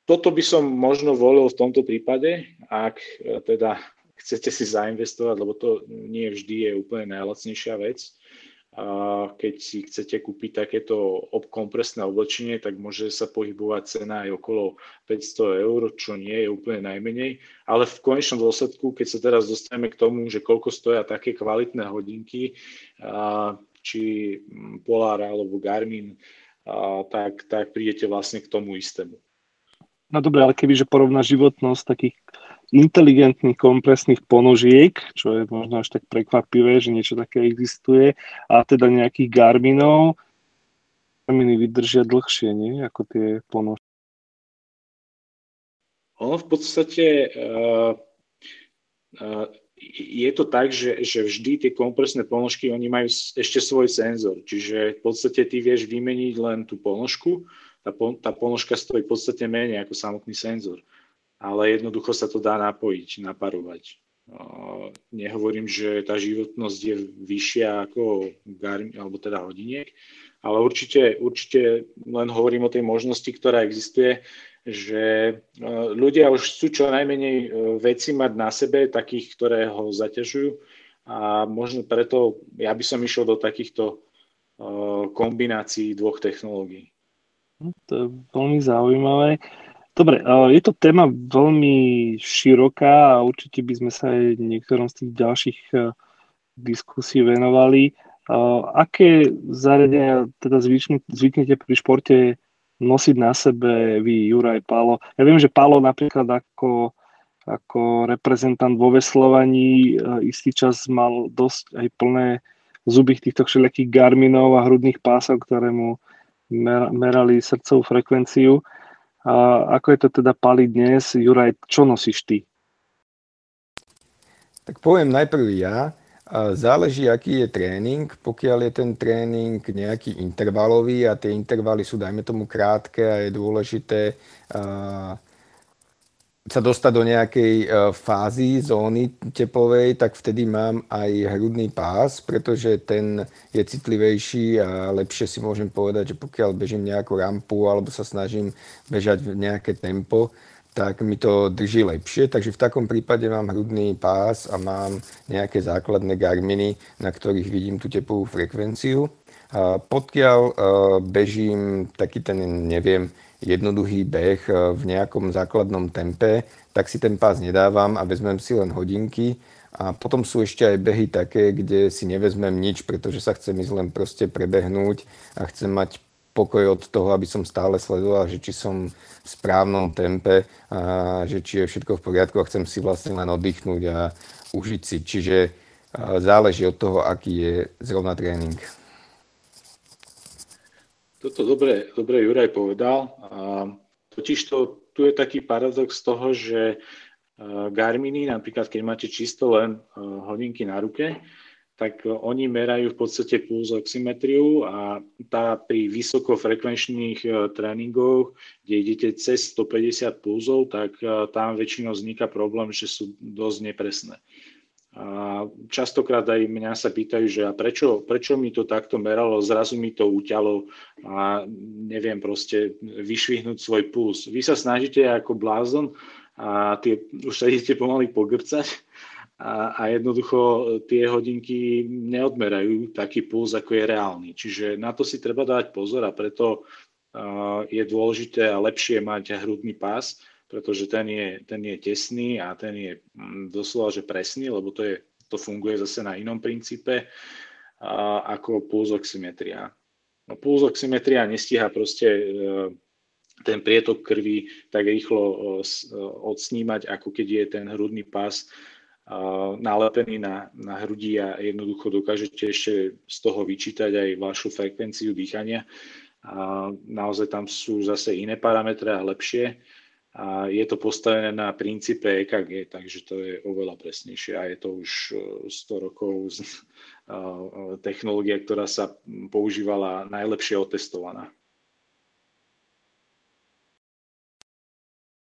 Toto by som možno volil v tomto prípade, ak teda chcete si zainvestovať, lebo to nie vždy je úplne najlacnejšia vec keď si chcete kúpiť takéto kompresné oblečenie, tak môže sa pohybovať cena aj okolo 500 eur, čo nie je úplne najmenej. Ale v konečnom dôsledku, keď sa teraz dostaneme k tomu, že koľko stoja také kvalitné hodinky, či Polar alebo Garmin, tak, tak prídete vlastne k tomu istému. No dobre, ale kebyže porovná životnosť takých inteligentných kompresných ponožiek, čo je možno až tak prekvapivé, že niečo také existuje, a teda nejakých Garminov, Garminy vydržia dlhšie, nie? Ako tie ponožky. Ono v podstate uh, uh, je to tak, že, že vždy tie kompresné ponožky, oni majú ešte svoj senzor, čiže v podstate ty vieš vymeniť len tú ponožku, tá, tá ponožka stojí v podstate menej ako samotný senzor ale jednoducho sa to dá napojiť, naparovať. Nehovorím, že tá životnosť je vyššia ako Garmin, alebo teda hodiniek, ale určite, určite len hovorím o tej možnosti, ktorá existuje, že ľudia už chcú čo najmenej veci mať na sebe, takých, ktoré ho zaťažujú a možno preto ja by som išiel do takýchto kombinácií dvoch technológií. No, to je veľmi zaujímavé. Dobre, je to téma veľmi široká a určite by sme sa aj niektorom z tých ďalších e, diskusí venovali. Aké zariadenia teda zvyknete pri športe nosiť na sebe vy, Juraj, Pálo? Ja viem, že Pálo napríklad ako, ako reprezentant vo veslovaní e, istý čas mal dosť aj plné zuby týchto všelijakých Garminov a hrudných pásov, ktoré mu merali srdcovú frekvenciu. A ako je to teda Pali dnes? Juraj, čo nosíš ty? Tak poviem najprv ja. Záleží, aký je tréning. Pokiaľ je ten tréning nejaký intervalový a tie intervaly sú, dajme tomu, krátke a je dôležité sa dostať do nejakej e, fázy, zóny teplovej, tak vtedy mám aj hrudný pás, pretože ten je citlivejší a lepšie si môžem povedať, že pokiaľ bežím nejakú rampu alebo sa snažím bežať v nejaké tempo, tak mi to drží lepšie. Takže v takom prípade mám hrudný pás a mám nejaké základné garminy, na ktorých vidím tú tepovú frekvenciu. A pokiaľ uh, bežím taký ten, neviem, jednoduchý beh eh, v nejakom základnom tempe, tak si ten pás nedávam a vezmem si len hodinky. A potom sú ešte aj behy také, kde si nevezmem nič, pretože sa chcem ísť len proste prebehnúť a chcem mať pokoj od toho, aby som stále sledoval, že či som v správnom tempe, a že či je všetko v poriadku a chcem si vlastne len oddychnúť a užiť si. Čiže eh, záleží od toho, aký je zrovna tréning. Toto dobre, dobre Juraj povedal. Totiž to, tu je taký paradox toho, že Garminy, napríklad keď máte čisto len hodinky na ruke, tak oni merajú v podstate pulzoximetriu a tá pri vysokofrekvenčných e, tréningoch, kde idete cez 150 pulzov, tak e, tam väčšinou vzniká problém, že sú dosť nepresné. A častokrát aj mňa sa pýtajú, že a prečo, prečo mi to takto meralo, zrazu mi to uťalo a neviem proste vyšvihnúť svoj puls. Vy sa snažíte ako blázon a tie, už sa idete pomaly pogrcať a, a jednoducho tie hodinky neodmerajú taký puls, ako je reálny. Čiže na to si treba dať pozor a preto uh, je dôležité a lepšie mať hrudný pás, pretože ten je, ten je tesný a ten je mm, doslova, že presný, lebo to, je, to funguje zase na inom princípe uh, ako pulzoximetria. No, pulzoximetria nestíha proste uh, ten prietok krvi tak rýchlo uh, odsnímať, ako keď je ten hrudný pás nalepený na, na hrudi a jednoducho dokážete ešte z toho vyčítať aj vašu frekvenciu dýchania. A naozaj tam sú zase iné parametre a lepšie. A je to postavené na princípe EKG, takže to je oveľa presnejšie a je to už 100 e, rokov technológia, ktorá sa používala najlepšie otestovaná.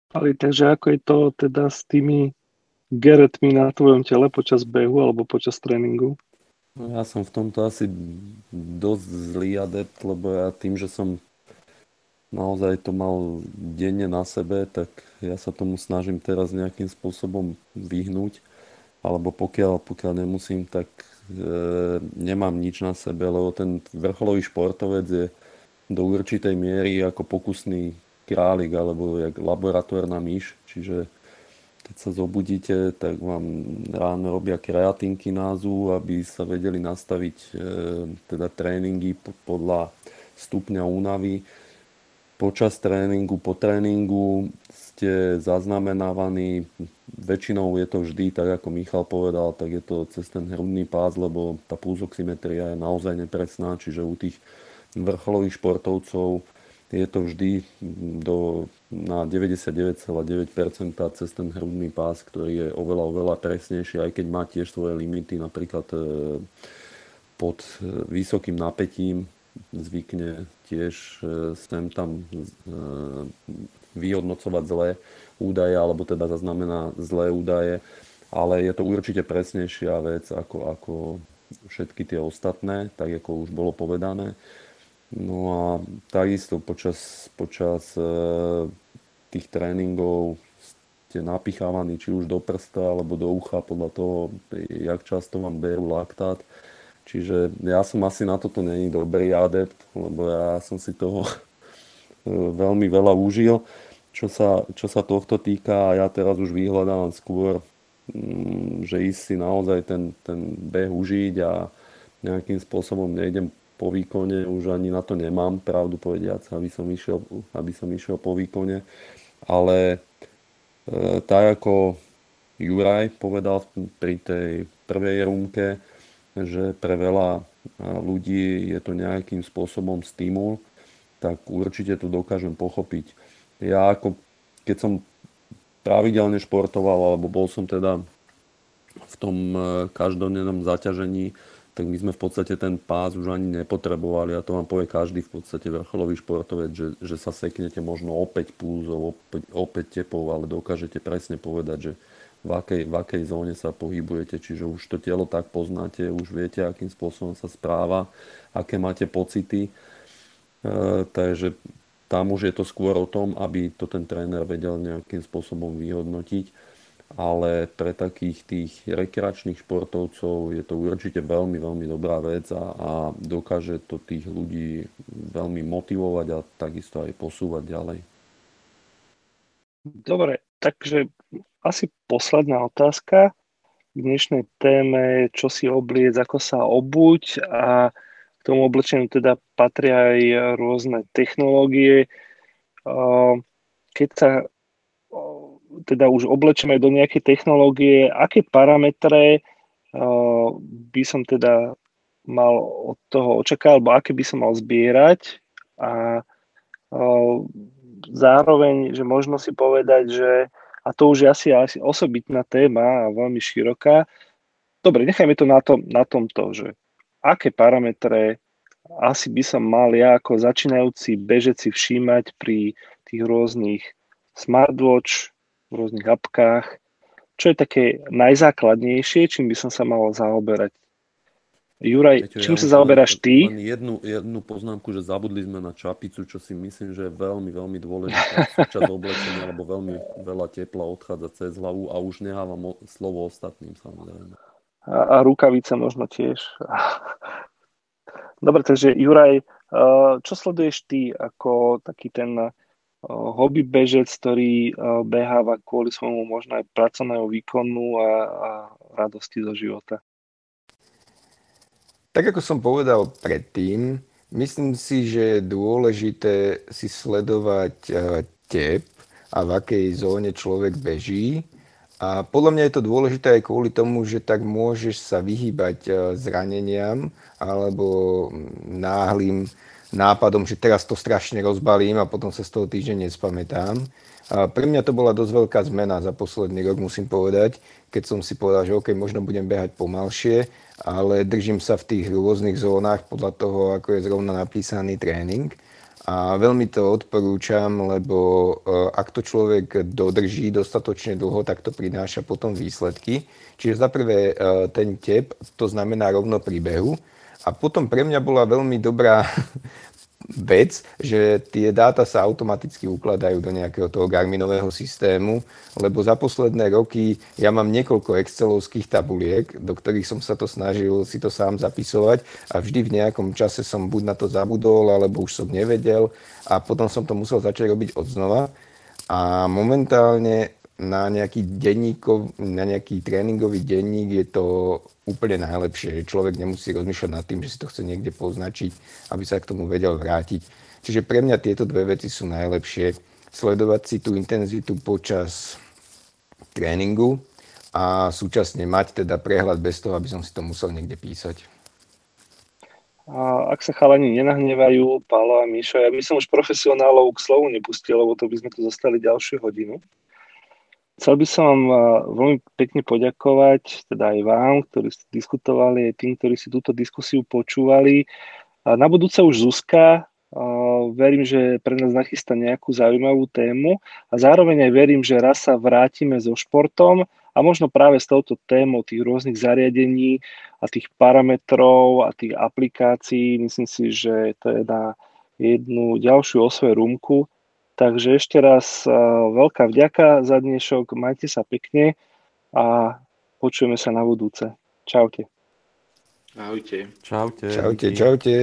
Ale takže ako je to teda s tými geretmi na tvojom tele počas behu alebo počas tréningu? No, ja som v tomto asi dosť zlý adept, lebo ja tým, že som naozaj to mal denne na sebe, tak ja sa tomu snažím teraz nejakým spôsobom vyhnúť. Alebo pokiaľ, pokiaľ nemusím, tak e, nemám nič na sebe, lebo ten vrcholový športovec je do určitej miery ako pokusný králik alebo jak laboratórna myš, čiže keď sa zobudíte, tak vám ráno robia názu, aby sa vedeli nastaviť e, teda tréningy podľa stupňa únavy. Počas tréningu, po tréningu ste zaznamenávaní, väčšinou je to vždy, tak ako Michal povedal, tak je to cez ten hrudný pás, lebo tá pulzoximetria je naozaj nepresná, čiže u tých vrcholových športovcov je to vždy do, na 99,9% cez ten hrudný pás, ktorý je oveľa, oveľa presnejší, aj keď má tiež svoje limity, napríklad e, pod e, vysokým napätím zvykne tiež e, sem tam vyhodnocovať zlé údaje, alebo teda zaznamená zlé údaje, ale je to určite presnejšia vec ako, ako všetky tie ostatné, tak ako už bolo povedané. No a takisto počas, počas e, tých tréningov ste napichávaní či už do prsta alebo do ucha podľa toho, jak často vám berú laktát. Čiže ja som asi na toto není dobrý adept, lebo ja som si toho e, veľmi veľa užil. Čo sa, čo sa tohto týka, ja teraz už vyhľadávam skôr, mm, že ísť si naozaj ten, ten beh užiť a nejakým spôsobom nejdem po výkone už ani na to nemám, pravdu povediac, aby som išiel, aby som išiel po výkone. Ale e, tak ako Juraj povedal pri tej prvej rúmke, že pre veľa e, ľudí je to nejakým spôsobom stimul, tak určite to dokážem pochopiť. Ja ako, keď som pravidelne športoval, alebo bol som teda v tom e, každodennom zaťažení, tak my sme v podstate ten pás už ani nepotrebovali a to vám povie každý v podstate vrcholový športovec, že, že sa seknete možno opäť púzov, opäť, opäť tepov, ale dokážete presne povedať, že v akej, v akej zóne sa pohybujete, čiže už to telo tak poznáte, už viete, akým spôsobom sa správa, aké máte pocity. E, takže tam už je to skôr o tom, aby to ten tréner vedel nejakým spôsobom vyhodnotiť ale pre takých tých rekreačných športovcov je to určite veľmi, veľmi dobrá vec a, a dokáže to tých ľudí veľmi motivovať a takisto aj posúvať ďalej. Dobre, takže asi posledná otázka k dnešnej téme, čo si obliec, ako sa obuť a k tomu oblečeniu teda patria aj rôzne technológie. Keď sa teda už oblečeme do nejakej technológie, aké parametre by som teda mal od toho očakávať, alebo aké by som mal zbierať a zároveň, že možno si povedať, že a to už je asi, asi osobitná téma a veľmi široká, dobre, nechajme to na, tom, na tomto, že aké parametre asi by som mal ja ako začínajúci bežec si všímať pri tých rôznych smartwatch, v rôznych apkách, čo je také najzákladnejšie, čím by som sa mal zaoberať. Juraj, Peťo, čím ja sa zaoberáš ty? Len jednu, jednu poznámku, že zabudli sme na čapicu, čo si myslím, že je veľmi, veľmi dôležitá súčasť oblečenia, lebo veľmi veľa tepla odchádza cez hlavu a už nehávam slovo ostatným samozrejme. A, a rukavice možno tiež. Dobre, takže Juraj, čo sleduješ ty ako taký ten hobby bežec, ktorý beháva kvôli svojmu možno aj pracovného výkonu a, a radosti zo života? Tak ako som povedal predtým, myslím si, že je dôležité si sledovať e, tep a v akej zóne človek beží. A podľa mňa je to dôležité aj kvôli tomu, že tak môžeš sa vyhýbať e, zraneniam alebo náhlým nápadom, že teraz to strašne rozbalím a potom sa z toho týždeň nespamätám. Pre mňa to bola dosť veľká zmena za posledný rok, musím povedať, keď som si povedal, že OK, možno budem behať pomalšie ale držím sa v tých rôznych zónach podľa toho, ako je zrovna napísaný tréning. A veľmi to odporúčam, lebo e, ak to človek dodrží dostatočne dlho, tak to prináša potom výsledky. Čiže za prvé e, ten tep, to znamená rovno pri behu. A potom pre mňa bola veľmi dobrá vec, že tie dáta sa automaticky ukladajú do nejakého toho Garminového systému, lebo za posledné roky ja mám niekoľko excelovských tabuliek, do ktorých som sa to snažil si to sám zapisovať a vždy v nejakom čase som buď na to zabudol, alebo už som nevedel a potom som to musel začať robiť odznova. A momentálne na nejaký denníkov, na nejaký tréningový denník je to úplne najlepšie, človek nemusí rozmýšľať nad tým, že si to chce niekde poznačiť, aby sa k tomu vedel vrátiť. Čiže pre mňa tieto dve veci sú najlepšie. Sledovať si tú intenzitu počas tréningu a súčasne mať teda prehľad bez toho, aby som si to musel niekde písať. A ak sa chalani nenahnevajú, Pálo a Míšo, ja by som už profesionálov k slovu nepustil, lebo to by sme tu zostali ďalšiu hodinu. Chcel by som vám eh, veľmi pekne poďakovať, teda aj vám, ktorí ste diskutovali, aj tým, ktorí si túto diskusiu počúvali. Na budúce už Zuzka, eh, verím, že pre nás nachystá nejakú zaujímavú tému a zároveň aj verím, že raz sa vrátime so športom a možno práve s touto témou tých rôznych zariadení a tých parametrov a tých aplikácií. Myslím si, že to je na jednu ďalšiu osverumku Takže ešte raz veľká vďaka za dnešok, majte sa pekne a počujeme sa na budúce. Čaute. Ahojte. Čaute. Čaute, čaute.